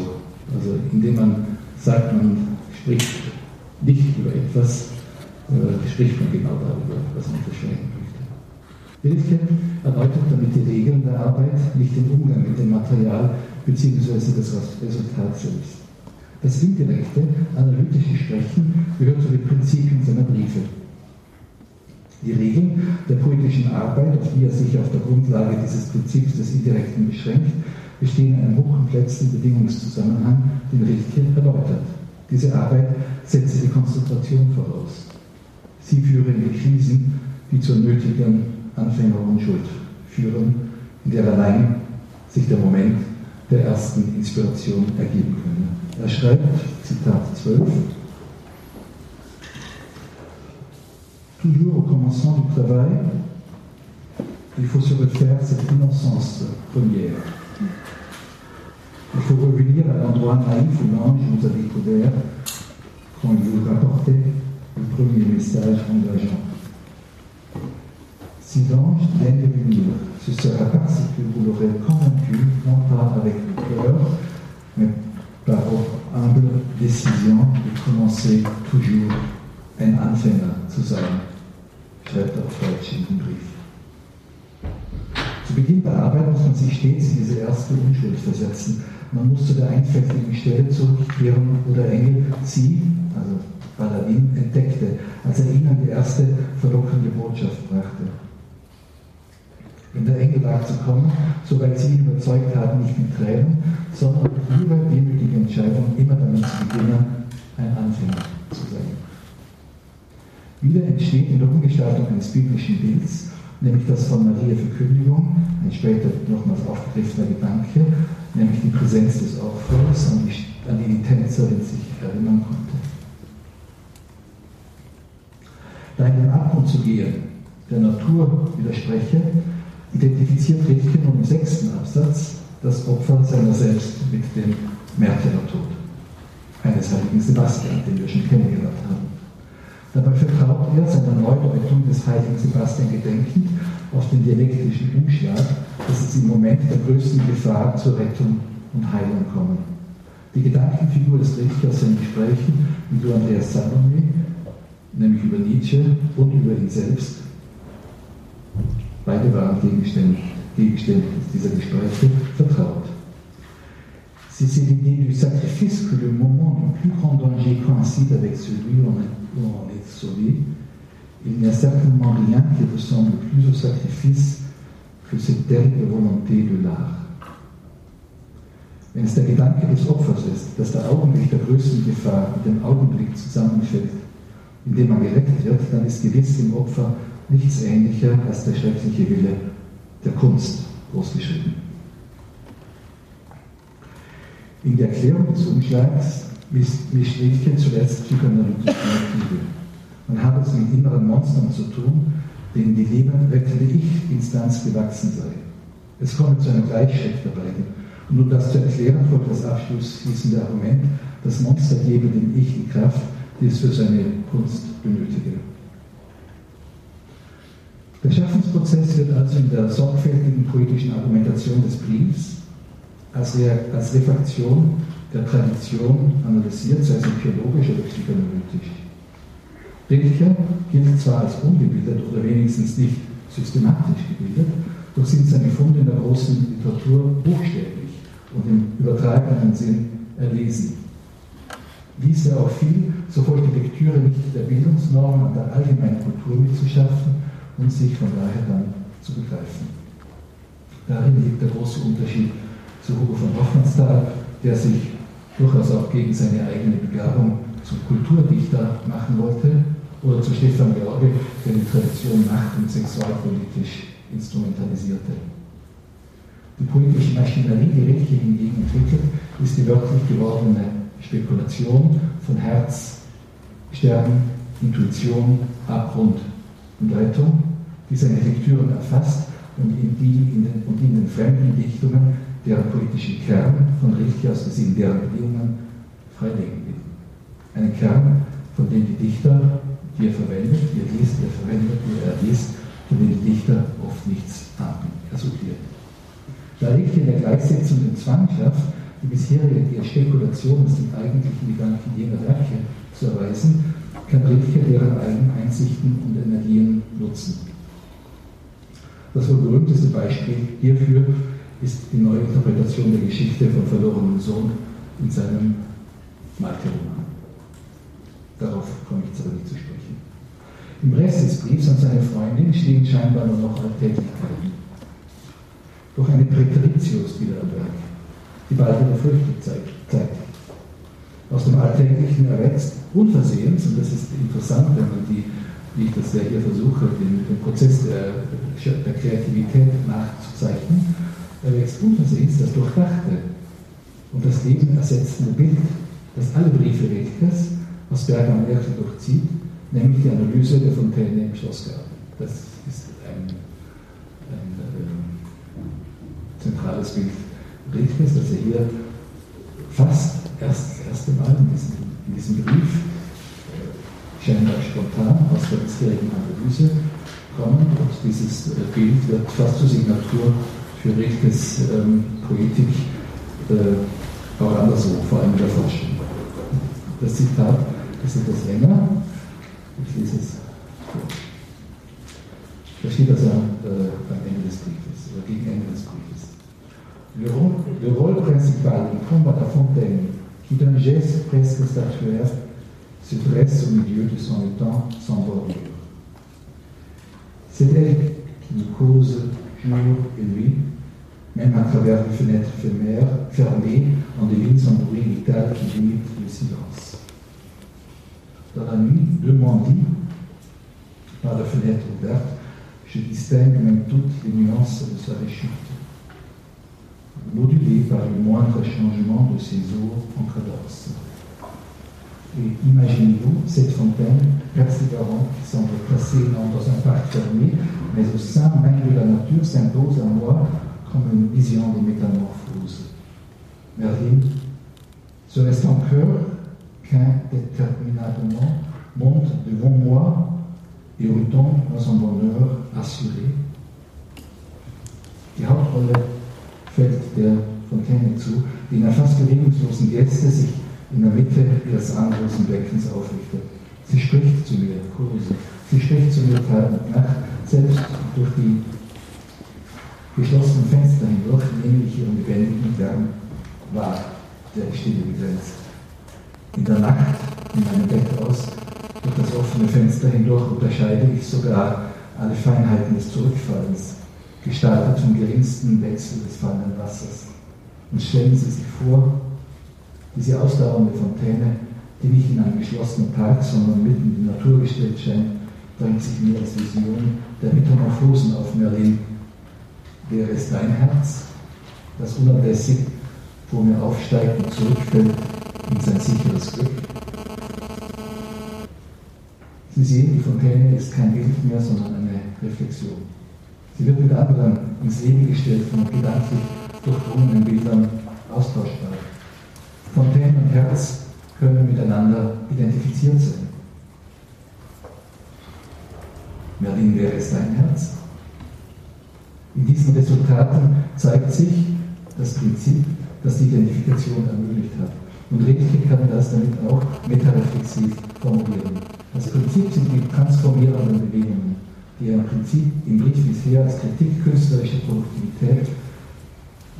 also indem man sagt, man spricht nicht über etwas, äh, spricht man genau darüber, was man verschweigen möchte. Wilke erläutert damit die Regeln der Arbeit, nicht den Umgang mit dem Material bzw. das Resultat selbst. Das indirekte, analytische Sprechen gehört zu den Prinzipien seiner Briefe. Die Regeln der poetischen Arbeit, auf die er sich auf der Grundlage dieses Prinzips des Indirekten beschränkt, bestehen in einem hochkomplexen Bedingungszusammenhang, den Rilke erläutert. Diese Arbeit setze die Konzentration voraus. Sie führe in die Krisen, die zur nötigen Anfängerunschuld führen, in der allein sich der Moment der ersten Inspiration ergeben könne. Er schreibt, Zitat 12, toujours au commencement du travail, il faut se refaire cette innocence première. Il faut revenir à l'endroit naïf où l'ange nous a découvert quand il vous rapportait le premier message engageant. Si l'ange vient de venir, ce sera parce que vous l'aurez convaincu, non pas avec le cœur, mais par votre humble décision de commencer toujours ein Anfänger zu sein, schreibt er auf Deutsch in dem Brief. Zu Beginn der Arbeit muss man sich stets in diese erste Unschuld versetzen. Man muss zu der einfältigen Stelle zurückkehren, wo der Engel sie, also Paladin, entdeckte, als er ihnen die erste verlockende Botschaft brachte in der Engelbach zu kommen, soweit sie ihn überzeugt hat, nicht mit Tränen, sondern über demütige Entscheidung immer damit zu beginnen, ein Anfänger zu sein. Wieder entsteht in der Umgestaltung eines biblischen Bilds, nämlich das von Maria Verkündigung, ein später nochmals aufgegriffener Gedanke, nämlich die Präsenz des Opfers, an die, an die die Tänzerin sich erinnern konnte. Da in den Abgrund zu gehen, der Natur widerspreche, identifiziert Rilke nun im sechsten Absatz das Opfer seiner selbst mit dem Märtyrertod eines heiligen Sebastian, den wir schon kennengelernt haben. Dabei vertraut er seiner Neudeutung des heiligen Sebastian gedenkend auf den dialektischen Umschlag, dass es im Moment der größten Gefahr zur Rettung und Heilung kommen. Die Gedankenfigur des Rilke aus seinen Gesprächen mit Andreas Salome, nämlich über Nietzsche und über ihn selbst, beide waren Gegenstände, dieser Gespräche vertraut. C'est l'idée du sacrifice que le moment du plus grand danger coïncide avec celui où on est sauvé, il n'y a certainement rien qui ressemble plus au sacrifice que cette terrible volonté de l'art. Wenn es der Gedanke des Opfers ist, dass der Augenblick der größten Gefahr mit dem Augenblick zusammenfällt, in dem man gerettet wird, dann ist gewiss im Opfer nichts ähnlicher als der schreckliche Wille der Kunst, großgeschrieben. In der Erklärung des Umschlags mischt Rilke zuletzt psychoanalytische Motive. Man hat es mit inneren Monstern zu tun, denen die lebendrettende Ich-Instanz gewachsen sei. Es komme zu einem Gleichschritt der beiden. Und um das zu erklären, folgt das abschließende Argument, das Monster gebe dem Ich die Kraft, die es für seine Kunst benötige. Der Schaffensprozess wird also in der sorgfältigen poetischen Argumentation des Briefs als, Re als Reflexion der Tradition analysiert, sei es empiriologisch oder psychoanalytisch. Rilke gilt zwar als ungebildet oder wenigstens nicht systematisch gebildet, doch sind seine Funde in der großen Literatur buchstäblich und im übertragenen Sinn erlesen. Ließ er auch viel, so folgt die Lektüre nicht der Bildungsnorm an der allgemeinen Kultur mitzuschaffen und sich von daher dann zu begreifen. Darin liegt der große Unterschied zu Hugo von Hoffmannsthal, der sich durchaus auch gegen seine eigene Begabung zum Kulturdichter machen wollte, oder zu Stefan George, der die Tradition macht- und sexualpolitisch instrumentalisierte. Die politische Maschinerie, die Rilke hingegen entwickelt, ist die wörtlich gewordene Spekulation von Herz, Sterben, Intuition, Abgrund und Rettung, die seine Lektüren erfasst und in, die, in den, und in den fremden Dichtungen deren politischen Kern von Rilke aus gesehen deren Bedingungen freilegen will. Einen Kern, von dem die Dichter, die er verwendet, die er liest, die er verwendet, die er liest, von dem die Dichter oft nichts haben. Er suggeriert. Da Rilke in der Gleichsetzung den Zwang schafft, die bisherige Spekulation aus dem eigentlichen Gedanken jener Werke zu erweisen, kann Rilke deren eigenen Einsichten und Energien nutzen. Das wohl berühmteste Beispiel hierfür ist die neue Interpretation der Geschichte vom verlorenen Sohn in seinem Malte-Roman. Darauf komme ich jetzt zu sprechen. Im Rest des Briefs an seine Freundin stehen scheinbar nur noch Alltäglichkeiten. Doch eine Präteritius wieder am Werk, die bald wieder Früchte zeigt. Aus dem Alltäglichen erwächst unversehens, und das ist interessant, wenn man die, wie ich das ja hier versuche, den, den Prozess der Kreativität nachzuzeichnen, erwächst unversehens das Durchdachte und das Leben ersetzende Bild, das alle Briefe Rilkes aus Bergam Werke durchzieht, nämlich die Analyse der Fontäne im Schlossgarten. Das ist ein, ein äh, zentrales Bild Rilkes, das er hier fast erst das erste Mal in diesem, in diesem Brief äh, scheinbar spontan aus der bisherigen Analyse kommen und dieses äh, Bild wird fast zur Signatur für Rilkes ähm, Poetik äh, auch anderswo, vor allem der Forschung. Das Zitat ist etwas länger. Ich lese es vor. Da steht also äh, am Ende des Briefes, oder gegen Ende des Briefes. Le rôle, le rôle principal du combat à Fontaine, qui d'un geste presque statuaire se dresse au milieu de son étang sans bordure. C'est elle qui nous cause jour et nuit, même à travers les fenêtres fermées, on devine son bruit vital qui limite le silence. Dans la nuit, deux mendis, par la fenêtre ouverte, je distingue même toutes les nuances de sa réchute, modulées par le moindre changement de ses eaux en cadence. Et imaginez-vous cette fontaine, persévérante, qui semble placée non dans un parc fermé, mais au sein même de la nature, s'impose à moi comme une vision de métamorphose. Merlin se reste encore qu'indéterminablement monte devant moi et retombe dans un bonheur assuré. Fällt der Fontäne zu, die fast sich in der Mitte ihres armlosen Beckens aufrichtet. Sie spricht zu mir, Kurse. Sie spricht zu mir Tag und Nacht, selbst durch die geschlossenen Fenster hindurch nehme ich ihren lebendigen Lärm wahr, der Stille begrenzt. In der Nacht, in meinem Bett aus, durch das offene Fenster hindurch unterscheide ich sogar alle Feinheiten des Zurückfallens, gestaltet vom geringsten Wechsel des fallenden Wassers. Und stellen Sie sich vor, diese ausdauernde Fontäne, die nicht in einem geschlossenen Park, sondern mitten in die Natur gestellt scheint, drängt sich mir als Vision der Metamorphosen auf Merlin. Wäre es dein Herz, das unablässig vor mir aufsteigt und zurückfällt in sein sicheres Glück? Sie sehen, die Fontäne ist kein Bild mehr, sondern eine Reflexion. Sie wird mit anderen ins Leben gestellt von gedanklich durchdrungenen Bildern austauschbar. Fontaine und Herz können miteinander identifiziert sein. Merlin wäre es dein Herz? In diesen Resultaten zeigt sich das Prinzip, das die Identifikation ermöglicht hat. Und Rilke kann das damit auch metareflexiv formulieren. Das Prinzip sind die transformierenden Bewegungen, die im Prinzip im Brief bisher als Kritik künstlerischer Produktivität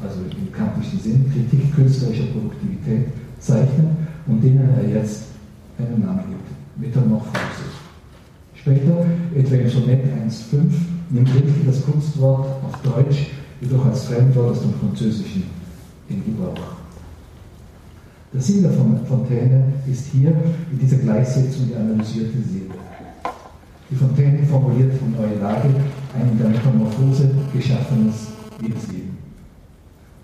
also im kantischen Sinn, Kritik künstlerischer Produktivität zeichnen und denen er jetzt einen Namen gibt, Metamorphose. Später, etwa im Sonett 1.5, nimmt Rilke das Kunstwort auf Deutsch jedoch als Fremdwort aus dem Französischen in Gebrauch. Der Sinn der Fontäne ist hier in dieser Gleichsetzung die analysierte Seele. Die Fontäne formuliert die neue Lage ein in der Metamorphose geschaffenes Lebensleben.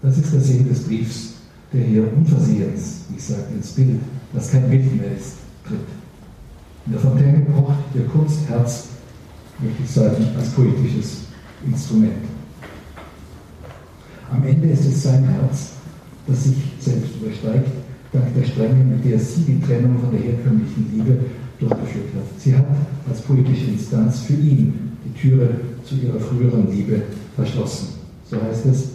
Das ist der Sinn des Briefs, der hier unversehens, ich sage ins Bild, das kein Bild mehr ist, tritt. In der Fontäne pocht ihr Kunstherz, möchte ich sagen, als poetisches Instrument. Am Ende ist es sein Herz, das sich selbst übersteigt, dank der Strenge, mit der sie die Trennung von der herkömmlichen Liebe durchgeführt hat. Sie hat als poetische Instanz für ihn die Türe zu ihrer früheren Liebe verschlossen. So heißt es,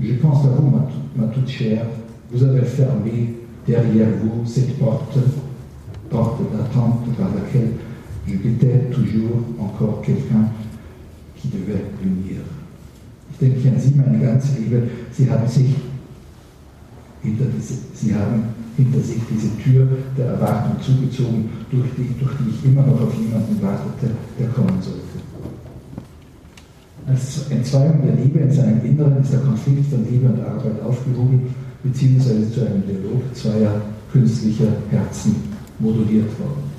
Je pense à vous, ma, toute chère. Vous avez fermé derrière vous cette porte, porte d'attente par laquelle je guettais toujours encore quelqu'un qui devait venir. Ich denke an Sie, meine ganze Liebe. Sie haben sich hinter diese, Sie haben hinter sich diese Tür der Erwartung zugezogen, durch die, durch die ich immer noch auf jemanden wartete, der kommen sollte. Als Entzweiung der Liebe in seinem Inneren ist der Konflikt von Liebe und Arbeit aufgehoben, beziehungsweise zu einem Dialog zweier künstlicher Herzen moduliert worden.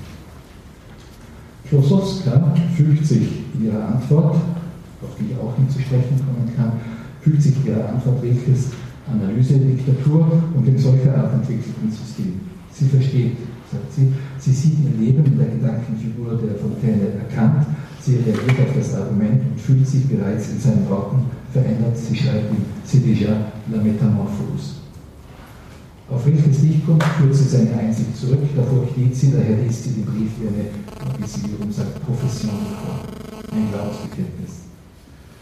Klosowska fügt sich in ihrer Antwort, auf die ich auch hinzusprechen kommen kann, fügt sich ihrer Antwort Rilkes Analyse Diktatur und dem solcher Art entwickelten System. Sie versteht, sagt sie, sie sieht ihr Leben in der Gedankenfigur der Fontaine erkannt Sie reagiert auf das Argument und fühlt sich bereits in seinen Worten verändert. Sie schreibt ihm, c'est déjà la métamorphose. Auf welches Dichtkunst führt sie seine Einsicht zurück? Davor steht sie, daher liest sie den Brief wie eine, wie sie wiederum sagt, Profession vor, ein Glaubensbekenntnis.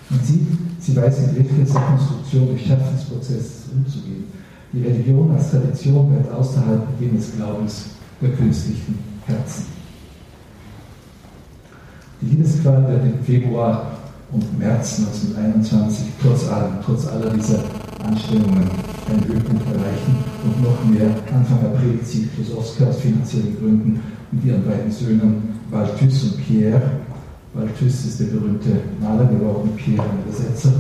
Man sieht, sie weiß mit Rilkes der Konstruktion des Schaffensprozesses umzugehen. Die Religion als Tradition bleibt außerhalb jenes Glaubens der künstlichen Herzen. Liebesqual wird im Februar und März 1921 trotz allem, trotz aller dieser Anstrengungen einen Höhepunkt erreichen und noch mehr Anfang April zieht Klosowska aus finanziellen Gründen mit ihren beiden Söhnen Balthus und Pierre. Balthus ist der berühmte Maler geworden, Pierre ein Übersetzer,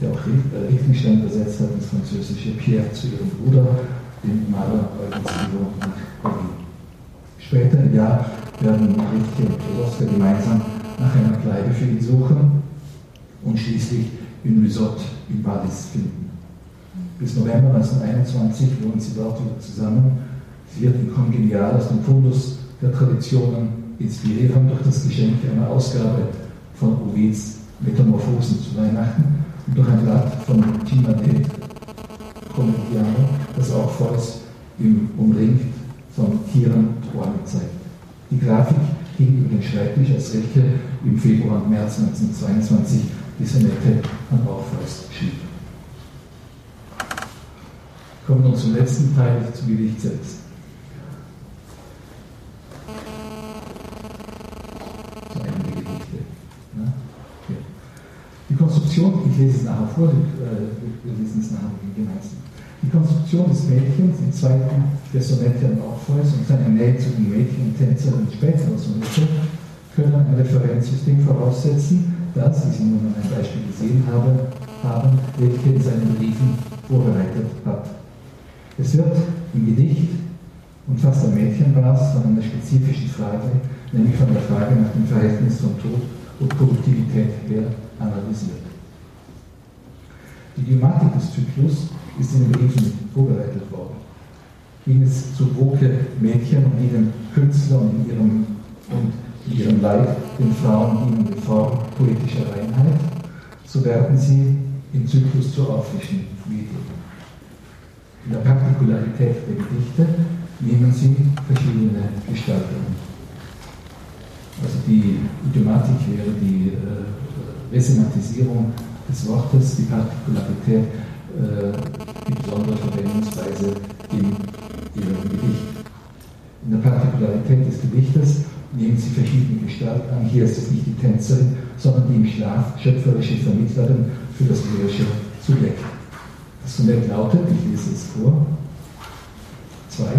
der auch Liechtenstein übersetzt hat ins Französische, Pierre zu ihrem Bruder, dem Maler Eugen Sido nach Berlin. Später im Jahr werden Richtke und Kloster gemeinsam nach einer Bleibe für ihn suchen und schließlich in Resort in Wallis finden. Bis November 1921 wohnen sie dort wieder zusammen, Sie wird in Kongenial aus dem Fundus der Traditionen inspiriert haben durch das Geschenk einer Ausgabe von Ovids Metamorphosen zu Weihnachten und durch ein Blatt von Timade Comediano, das auch Volks im umringt von Tieren Ohren zeigt. Die Grafik hing über den Schreibtisch, als Rilke im Februar und März 1922 die Sonette an Orpheus schrieb. Kommen wir zum letzten Teil, zum Gedicht selbst. So einige Gedichte. Ja? Die Konstruktion, ich lese es nachher vor, wir lesen es nachher gemeinsam. Die Konstruktion des Mädchens im zweiten der an Orpheus und seine Nähe zu den Mädchen und Tänzerinnen späterer Sonette können ein Referenzsystem voraussetzen, das, wie Sie nun an einem Beispiel gesehen haben, haben welche in seinen Briefen vorbereitet hat. Es wird im Gedicht, und fast ein Mädchen war es, von einer spezifischen Frage, nämlich von der Frage nach dem Verhältnis von Tod und Produktivität her analysiert. Die Idiomatik des Zyklus ist in den Briefen vorbereitet worden. Ging es zu Woke Mädchen und ihren Künstler und ihrem, und ihrem Leid den Frauen dienende Form poetischer Reinheit, so werden sie im Zyklus zur auffrischenden Medium. In der Partikularität der Gedichte nehmen sie verschiedene Gestaltungen. Also die Idiomatik wäre die äh, Resemantisierung des Wortes, die Partikularität äh, die besondere Verwendungsweise in ihrem Gedicht. In der Partikularität des Gedichtes nehmen sie verschiedene Gestalten an. Hier ist es nicht die Tänzerin, sondern die im Schlaf schöpferische Vermittlerin für das lyrische Subjekt. Das Sonett lautet, ich lese es vor, zwei.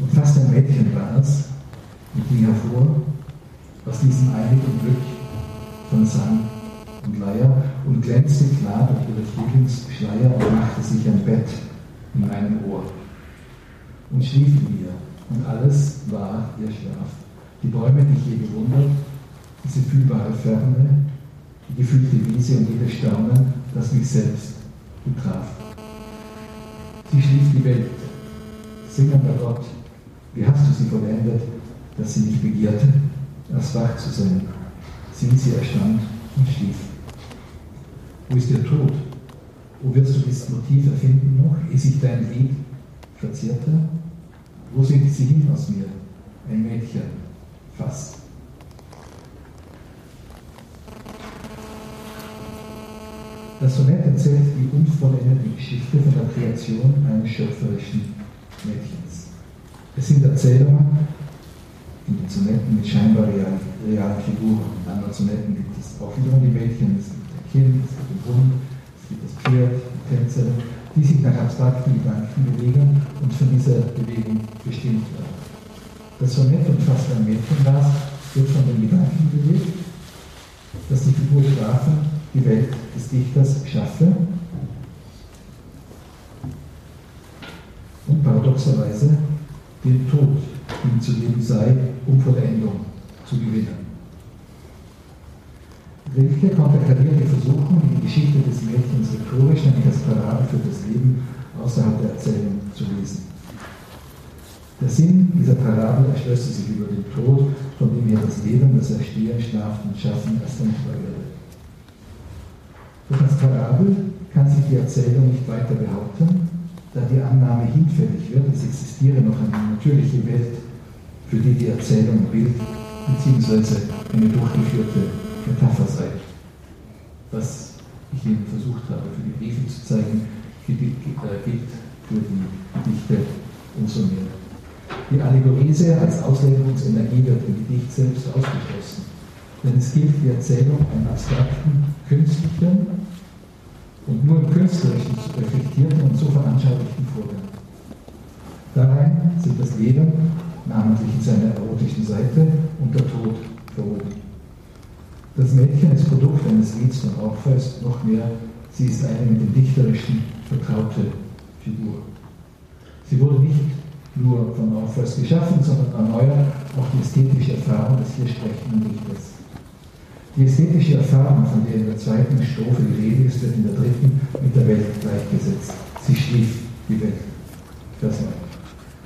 Und fast ein Mädchen war es, und ging hervor aus diesem einigen Glück von Sang und Leier und glänzte klar durch ihre Frühlingsschleier und machte sich ein Bett in meinem Ohr und schlief in mir und alles war ihr Schlaf. Die Bäume, die ich je bewundert, diese fühlbare Ferne, die gefühlte Wiese und jedes Staunen, das mich selbst betraf. Sie schlief die Welt, singender Gott, wie hast du sie vollendet, dass sie mich begehrte, erst wach zu sein. Sieh, sie erstand und schlief. Wo ist der Tod? Wo wirst du das Motiv erfinden noch, ehe sich dein Lied verzehrte? Wo sind sie hin aus mir? Ein Mädchen, fast. Das Sonett erzählt die unvollendete Geschichte von der Kreation eines schöpferischen Mädchens. Es sind Erzählungen in den Sonetten mit scheinbar realen, realen Figuren. In anderen Sonetten gibt es auch wiederum die Mädchen, es gibt ein Kind, es gibt den Hund, das Pferd, die Tänzerin, die sich nach abstrakten Gedanken bewegen und von dieser Bewegung bestimmt werden. Das Sonett umfasst ein Mädchenglas, wird von den Gedanken bewegt, dass die Figur Strafe die Welt des Dichters schaffe und paradoxerweise den Tod ihm zu geben sei, um Vollendung zu gewinnen. Rilke konterkarierte Versuchung, die Geschichte des Mädchens rhetorisch, nämlich als Parade für das Leben außerhalb der Erzählung zu lesen. Der Sinn dieser Parabel erschlösste sich über den Tod, von dem her das Leben, das Erstehen, Schlafen und Schaffen erst denkbar würde. Doch als Parabel kann sich die Erzählung nicht weiter behaupten, da die Annahme hinfällig wird, es existiere noch eine natürliche Welt, für die die Erzählung Bild bzw. eine durchgeführte Metapher sei. Was ich Ihnen versucht habe, für die Briefe zu zeigen, gilt für die Gedichte umso mehr. Die Allegoriese als Auslegungsenergie wird im Gedicht selbst ausgeschlossen. Denn es gilt die Erzählung einen abstrakten, künstlichen und nur im Künstlerischen reflektierten und so veranschaulichten Vorgang. Darein sind das Leben, namentlich in seiner erotischen Seite, Das Mädchen ist Produkt eines Lieds von Orpheus, noch mehr, sie ist eine mit dem Dichterischen vertraute Figur. Sie wurde nicht nur von Orpheus geschaffen, sondern erneuert auch die ästhetische Erfahrung des hier sprechenden Dichters. Die ästhetische Erfahrung, von der in der zweiten Strophe die Rede ist, wird in der dritten mit der Welt gleichgesetzt. Sie schlief die Welt. Vers 9.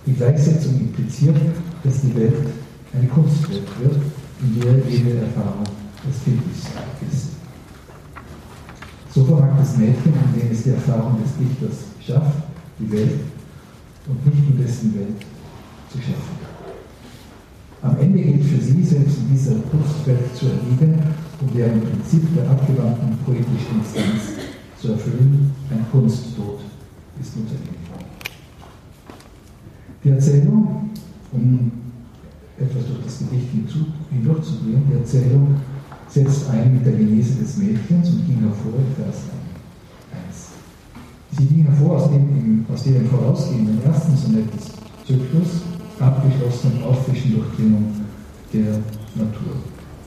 Die Gleichsetzung impliziert, dass die Welt eine Kunstwelt wird, in der jede Erfahrung des ist. So vermag das Mädchen, in dem es die Erfahrung des Dichters schafft, die Welt und nicht nur dessen Welt zu schaffen. Am Ende gilt für sie, selbst in dieser Kunstwelt zu erliegen, um deren Prinzip der abgewandten poetischen Instanz zu erfüllen, ein Kunsttod ist notwendig. Die Erzählung, um etwas durch das Gedicht hindurchzugehen, die Erzählung setzt ein mit der Genese des Mädchens und ging hervor Vers 1. Sie ging hervor aus dem, aus dem vorausgehenden ersten Sonett des Zyklus, abgeschlossen und auffrischen Durchdringung der Natur.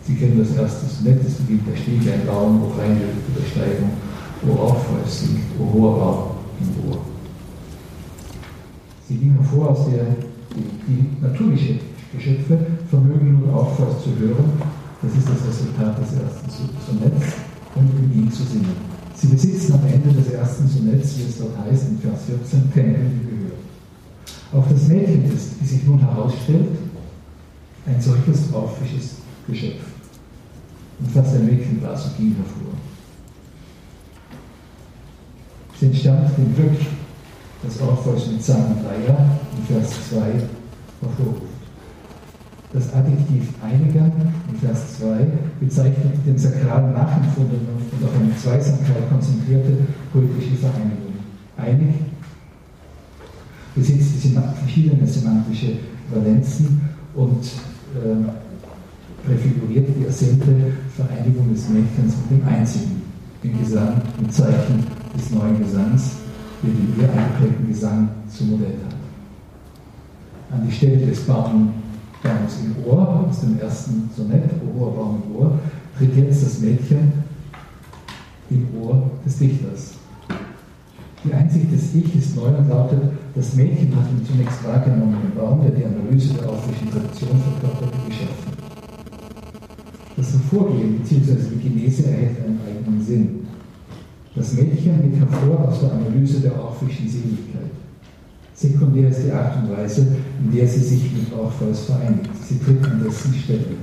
Sie kennen das erste Sonett, es beginnt der Stieg, ein Baum, wo reine Übersteigung, wo Orpheus singt, wo hoher Baum im Ohr. Sie ging hervor aus der die, die natürliche Geschöpfe vermögen nun Orpheus zu hören. Das ist das Resultat des ersten Sonetts und in ihm zu singen. Sie besitzen am Ende des ersten Sonetts, wie es dort heißt, in Vers 14, Tempel, die Gehör. Auch das Mädchen ist, wie sich nun herausstellt, ein solches orphisches Geschöpf. Und fast ein Mädchen war, so ging hervor. Sie entstammt dem Glück, das Orpheus mit Sang und Leier in Vers 2 hervorruft. Das Adjektiv einiger in Vers 2 bezeichnet den sakralen nachempfundenen und auf eine Zweisamkeit konzentrierte poetische Vereinigung. Einig besitzt verschiedene semantische Valenzen und äh, präfiguriert die ersehente Vereinigung des Mädchens mit dem einzigen, im Gesang, im Zeichen des neuen Gesangs, den ihr eingeprägten Gesang zum Modell hat. An die Stelle des Baums im Ohr, aus dem ersten Sonett, O hoher Baum im Ohr, tritt jetzt das Mädchen im Ohr des Dichters. Die Einsicht des Ich ist neu und lautet, das Mädchen hat den zunächst wahrgenommenen Baum, der die Analyse der aufwischen Tradition verkörpert, geschaffen. Das Hervorgehen bzw. die Genese erhält einen eigenen Sinn. Das Mädchen geht hervor aus der Analyse der orphischen Seligkeit. Sekundär ist die Art und Weise, in der sie sich mit Orpheus vereinigt. Sie tritt an dessen Stelle.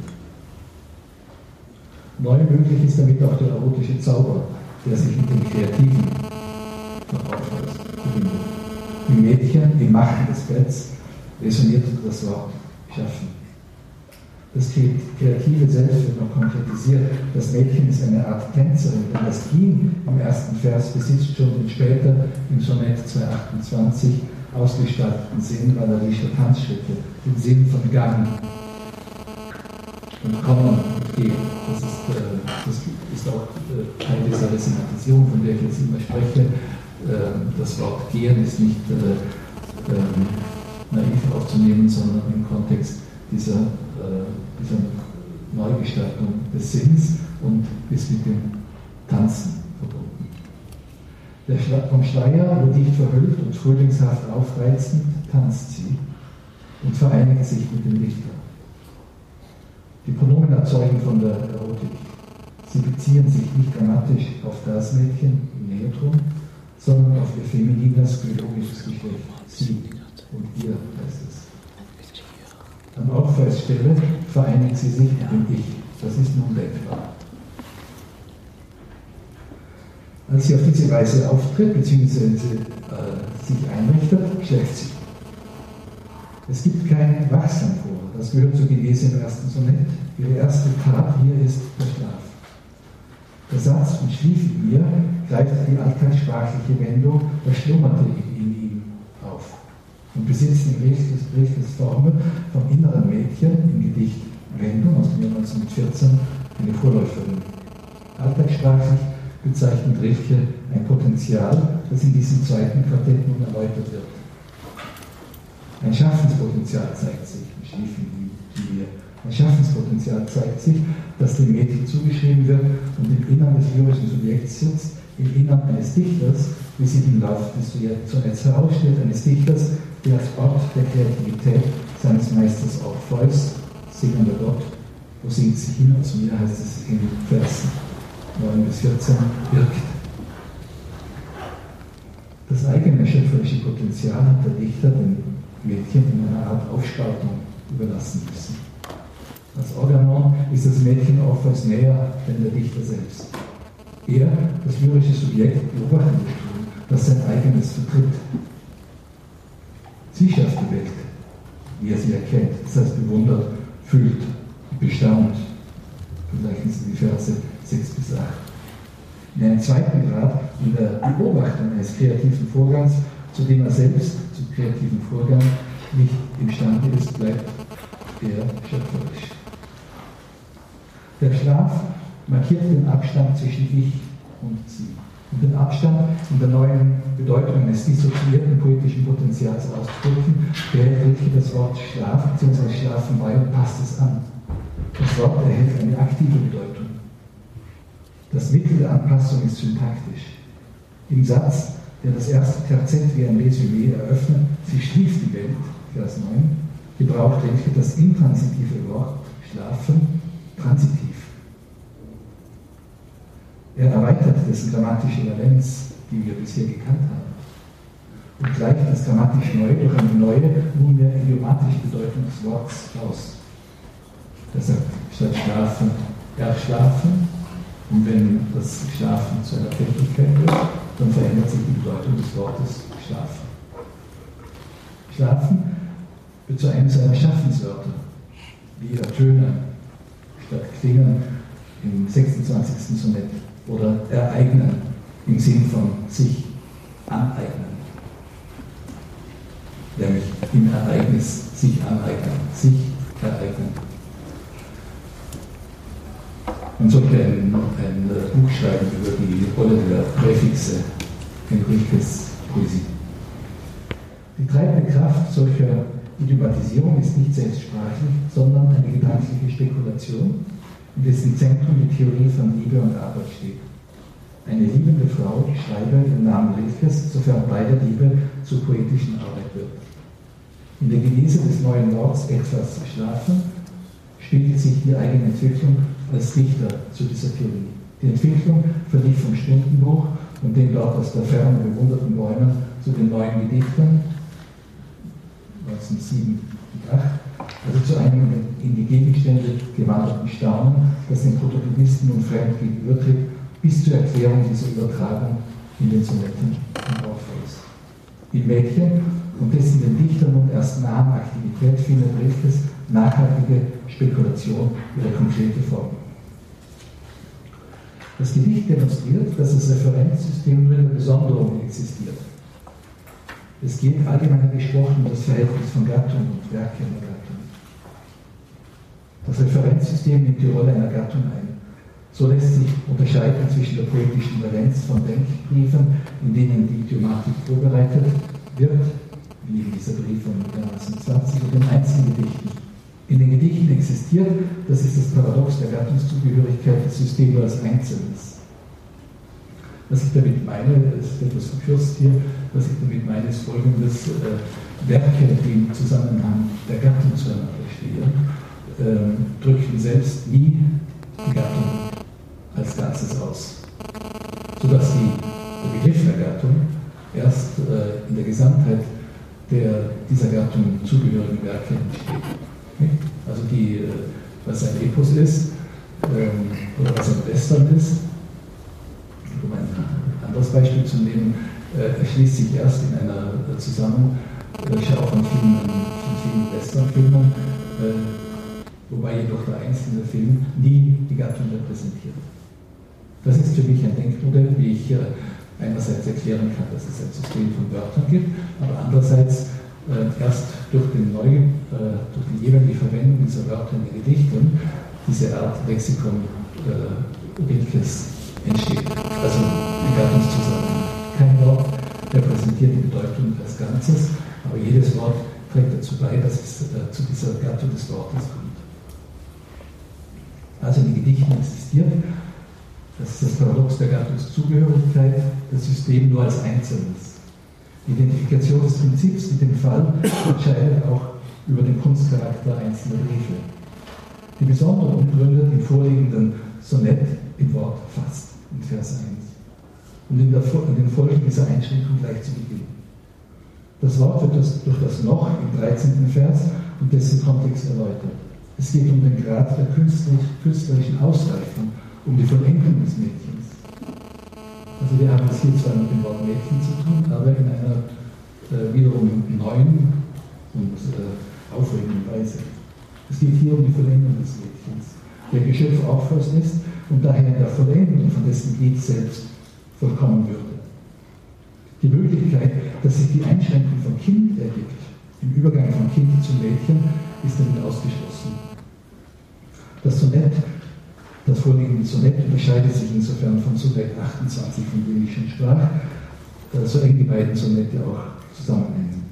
Neu möglich ist damit auch der erotische Zauber, der sich mit dem Kreativen von Orpheus verbindet. Im Mädchen, im Machen des Betts, resoniert das Wort schaffen. Das Kreative selbst wird noch konkretisiert. Das Mädchen ist eine Art Tänzerin, denn das Ging im ersten Vers besitzt schon den später im Sonett 228 ausgestatteten Sinn ballerischer Tanzschritte, den Sinn von Gang und Kommen und Gehen. Das ist, äh, das ist auch äh, Teil dieser Resematisierung, von der ich jetzt immer spreche. Äh, das Wort Gehen ist nicht äh, ähm, naiv aufzunehmen, sondern im Kontext dieser, äh, dieser Neugestaltung des Sinns und ist mit dem Tanzen. Der Schla vom Schleier wird dicht verhüllt und frühlingshaft aufreizend tanzt sie und vereinigt sich mit dem Dichter. Die Pronomen erzeugen von der Erotik. Sie beziehen sich nicht grammatisch auf das Mädchen im Neotron, sondern auf ihr feminines biologisches Geschlecht. Sie und ihr heißt es. An Orpheus-Stelle vereinigt sie sich mit dem Ich. Das ist nun denkbar. Als sie auf diese Weise auftritt bzw. Äh, sich einrichtet, schläft sie. Es gibt kein Wachsam vor, das gehört zur Genese im ersten Sonett. Ihre erste Tat hier ist der Schlaf. Der Satz und schlief in ihr greift die alltagssprachliche Wendung, das schlummerte in ihm auf und besitzt in Richters Formel vom inneren Mädchen im Gedicht Wendung aus dem Jahr 1914 eine Vorläuferin. Alltagssprachlich bezeichnet Richtke ein Potenzial, das in diesem zweiten Quartett nun erläutert wird. Ein Schaffenspotenzial zeigt sich, schliefen wir. Ein Schaffenspotenzial zeigt sich, das dem Mädchen zugeschrieben wird und im Innern des lyrischen Subjekts sitzt, im Innern eines Dichters, wie sich im Laufe des Sonetts herausstellt, eines Dichters, der als Ort der Kreativität seines Meisters Orpheus, singender Gott, wo singt sich hin, aus mir heißt es in Versen 9 bis 14, wirkt. Das eigene schöpferische Potenzial hat der Dichter dem Mädchen in einer Art Aufspaltung überlassen müssen. Als Organon ist das Mädchen oftmals näher denn der Dichter selbst. Er, das lyrische Subjekt, beobachtet Tun, das sein eigenes vertritt. Sie schafft die Welt, wie er sie erkennt, das heißt bewundert, fühlt, bestaunt. Vergleichen Sie die Verse 6 bis 8. In einem zweiten Grad, in der Beobachtung eines kreativen Vorgangs, zu dem er selbst zum kreativen Vorgang nicht imstande ist, bleibt er schöpferisch. Der Schlaf markiert den Abstand zwischen Ich und Sie. Und den Abstand in der neuen Bedeutung eines dissoziierten poetischen Potenzials auszudrücken, behält Rilke das Wort Schlaf bzw. Schlafen bei und passt es an. Das Wort erhält eine aktive Bedeutung. Das Mittel der Anpassung ist syntaktisch. Im Satz, der das erste Terzett wie ein Resümee eröffnet, sie schlief die Welt, Vers 9, gebraucht Rilke das intransitive Wort schlafen transitiv. Er erweitert dessen grammatische Valenz, die wir bisher gekannt haben, und gleicht das grammatisch Neue durch eine neue, nunmehr idiomatische Bedeutung des Wortes aus. Er sagt statt schlafen, erschlafen, und wenn das Schlafen zu einer Tätigkeit wird, dann verändert sich die Bedeutung des Wortes schlafen. Schlafen wird zu einem seiner Schaffenswörter, wie ertönen, statt klingen im 26. Sonett oder ereignen im Sinn von sich aneignen. Nämlich im Ereignis sich aneignen, sich ereignen. Man sollte ein, ein Buch schreiben über die Rolle der Präfixe in Rilkes Poesie. Die treibende Kraft solcher Idiomatisierung ist nicht selbstsprachlich, sondern eine gedankliche Spekulation, in dessen Zentrum die Theorie von Liebe und Arbeit steht. Eine liebende Frau schreibe den Namen Rilkes, sofern beide Liebe zur poetischen Arbeit wird. In der Genese des neuen Worts etwas schlafen spiegelt sich die eigene Entwicklung als Dichter zu dieser Theorie. Die Entwicklung verlief vom Stundenbuch und den dort aus der Ferne bewunderten Bäumen zu den neuen Gedichten 1907 und 8, also zu einem in die Gegenstände gewanderten Staunen, das den Protagonisten nun fremd gegenübertritt, bis zur Erklärung dieser Übertragung in den Sonetten und Orpheus. Im Mädchen und dessen den Dichter nun erst nahen Aktivität findet Rilkes nachhaltige Spekulation ihre konkrete Form. Das Gedicht demonstriert, dass das Referenzsystem nur in der Besonderung existiert. Es geht allgemein gesprochen um das Verhältnis von Gattung und Werke einer Gattung. Das Referenzsystem nimmt die Rolle einer Gattung ein. So lässt sich unterscheiden zwischen der poetischen Valenz von Denkbriefen, in denen die Idiomatik vorbereitet wird, wie in dieser Brief von 1920, und den Gedichten existiert, das ist das Paradox der Gattungszugehörigkeit, das System nur als Einzelnes. Was ich damit meine, das ist etwas verkürzt hier, was ich damit meine, ist folgendes: äh, Werke, die im Zusammenhang der Gattung zueinander stehen, äh, drücken selbst nie die Gattung als Ganzes aus, sodass die, der Begriff der Gattung erst äh, in der Gesamtheit der dieser Gattung zugehörigen Werke entsteht. Also die, äh, was ein Epos ist ähm, oder was ein Western ist, um ein anderes Beispiel zu nehmen, äh, erschließt sich erst in einer äh, Zusammenschau von vielen, von vielen Westernfilmen, wobei jedoch der einzelne Film nie die Gattung repräsentiert. Das ist für mich ein Denkmodell, wie ich einerseits erklären kann, dass es ein System von Wörtern gibt, aber andererseits äh, erst durch, den neuen, äh, durch die jeweilige Verwendung dieser Wörter in den Gedichten diese Art Lexikon äh, Rilkes entsteht. Also ein Gattungszusammenhang. Kein Wort repräsentiert die Bedeutung als Ganzes, aber jedes Wort trägt dazu bei, dass es äh, zu dieser Gattung des Wortes kommt. Also in den Gedichten existiert, das ist das Paradox der Gattungszugehörigkeit, das System nur als Einzelnes. Identifikation des Prinzips mit dem Fall entscheidet auch über den Kunstcharakter einzelner Briefe. Die besonderen Gründe im vorliegenden Sonett im Wort fasst, in Vers und in, der, in den Folgen dieser Einschränkung gleich zu Beginn. Das Wort wird das, durch das Noch im 13. Vers und dessen Kontext erläutert. Es geht um den Grad der künstlerischen Ausreifung, um die Vollendung des Mädchens. Also wir haben es hier zwar mit dem Wort Mädchen zu tun, aber in einer äh, wiederum neuen und äh, aufregenden Weise. Es geht hier um die Vollendung des Mädchens, der Geschöpf auch ist und daher in der Vollendung von dessen Glied selbst vollkommen würde. Die Möglichkeit, dass sich die Einschränkung vom Kind ergibt, im Übergang vom Kind zum Mädchen, ist damit ausgeschlossen. Das Sonett, das vorliegende Sonett unterscheidet sich insofern vom Sonett 28, von dem ich schon sprach, äh, so eng die beiden Sonette auch zusammenhängen.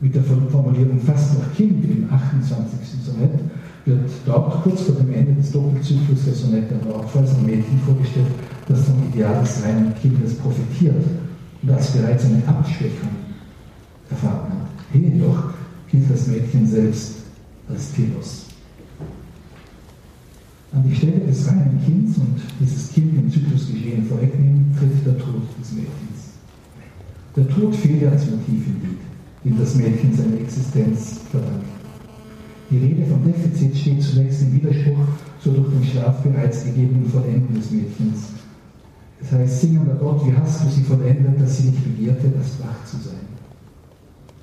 Mit der Formulierung fast noch Kind im 28. Sonett wird dort kurz vor dem Ende des Doppelzyklus der Sonette aber auch als ein Mädchen vorgestellt, das vom Ideal des reinen Kindes profitiert und das bereits eine Abschwächung erfahren hat. Hier jedoch gilt das Mädchen selbst als Telos. An die Stelle des reinen Kindes und dieses Kind im Zyklusgeschehen vorwegnehmen, tritt der Tod des Mädchens. Der Tod fehlt ja als Motiv im Lied, dem das Mädchen seine Existenz verdankt. Die Rede vom Defizit steht zunächst im Widerspruch zur durch den Schlaf bereits gegebenen Vollendung des Mädchens. Das heißt, singender Gott, wie hast du sie vollendet, dass sie nicht begehrte, das wach zu sein.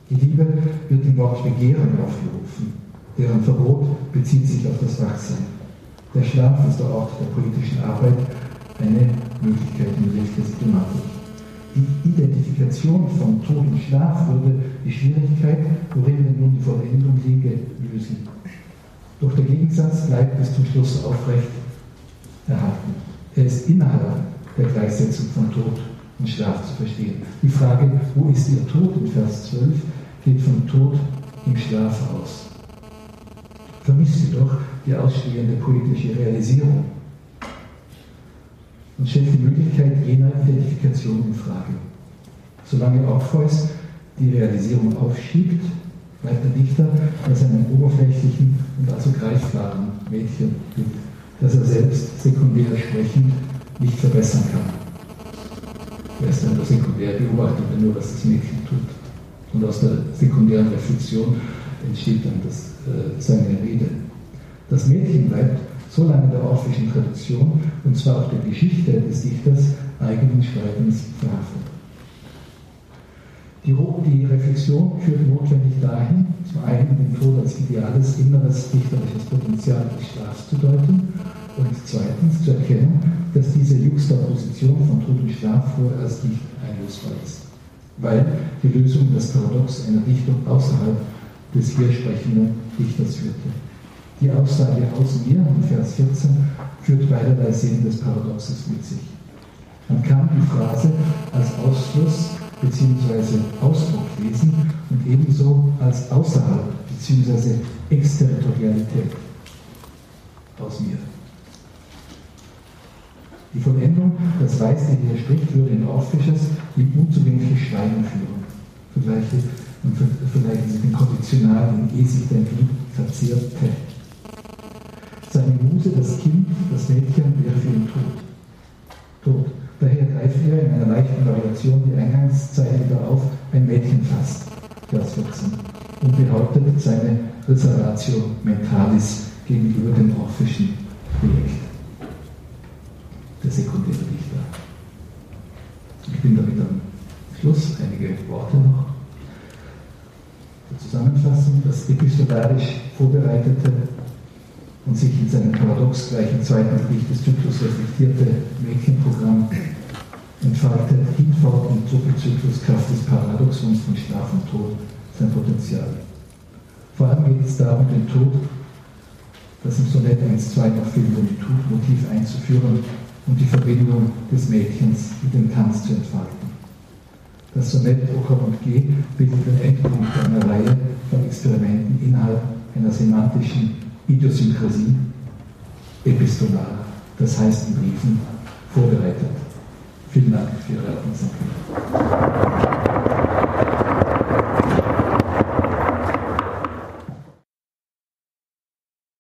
Die Liebe wird im Wort Begehren aufgerufen, deren Verbot bezieht sich auf das Wachsein. Der Schlaf ist der Ort der politischen Arbeit, eine Möglichkeit Licht der Systematik. Die Identifikation von Tod und Schlaf würde die Schwierigkeit, worin denn nun die Vollendung liege, lösen. Doch der Gegensatz bleibt bis zum Schluss aufrecht erhalten. Er ist innerhalb der Gleichsetzung von Tod und Schlaf zu verstehen. Die Frage, wo ist ihr Tod in Vers 12, geht vom Tod im Schlaf aus. Vermisst jedoch die ausstehende poetische Realisierung und stellt die Möglichkeit jener Identifikation in Frage. Solange Orpheus die Realisierung aufschiebt, bleibt der Dichter bei seinem oberflächlichen und also greifbaren Mädchenbild, das er selbst sekundär sprechend nicht verbessern kann. Er ist dann nur sekundär beobachtet nur, was das Mädchen tut. Und aus der sekundären Reflexion entsteht dann das, äh, seine Rede. Das Mädchen bleibt so lange der orphischen Tradition und zwar auch der Geschichte des Dichters eigenen Schreibens verhaftet. Die, die, Reflexion führt notwendig dahin, zum einen den Tod als ideales inneres dichterisches Potenzial des Schlafs zu deuten und zweitens zu erkennen, dass diese Juxtaposition von Tod und Schlaf vorerst nicht einlösbar ist, weil die Lösung das Paradox einer Dichtung außerhalb des hier sprechenden Dichters führte. Die Aussage aus mir Vers 14 führt beiderlei Sinn des Paradoxes mit sich. Man kann die Phrase als Ausfluss bzw. Ausdruck lesen und ebenso als außerhalb bzw. Exterritorialität aus mir. Die Vollendung, das weiß, der hier spricht, würde in Orphisches die unzugängliche Schweigen führen. Vergleiche, und Sie den Konditionalen, sich dein Glied verzehrte. Seine Muse, das Kind, das Mädchen, wäre für ihn tot. Tot. Daher greift er in einer leichten Variation die Eingangszeile wieder auf, ein Mädchen fasst, Vers 14, und behauptet seine Reservatio Mentalis gegenüber dem orphischen Projekt der sekundäre Dichter. Ich bin damit am Schluss. Einige Worte noch. Zusammenfassung, das epistolarisch vorbereitete und sich in seinem paradox gleichen zweiten Gedicht des Zyklus reflektierte Mädchenprogramm entfaltet hinfort im Doppelzyklus Kraft des Paradoxons von Schlaf und Tod sein Potenzial. Vor allem geht es darum, den Tod, das im Sonett 1.2 noch fehlende Motiv einzuführen und die Verbindung des Mädchens mit dem Tanz zu entfalten. Das Sonett Ocher und G bildet den Endpunkt einer Reihe von Experimenten innerhalb einer semantischen Idiosynkrasie, epistolar, das heißt in Briefen vorbereitet. Vielen Dank für Ihre Aufmerksamkeit.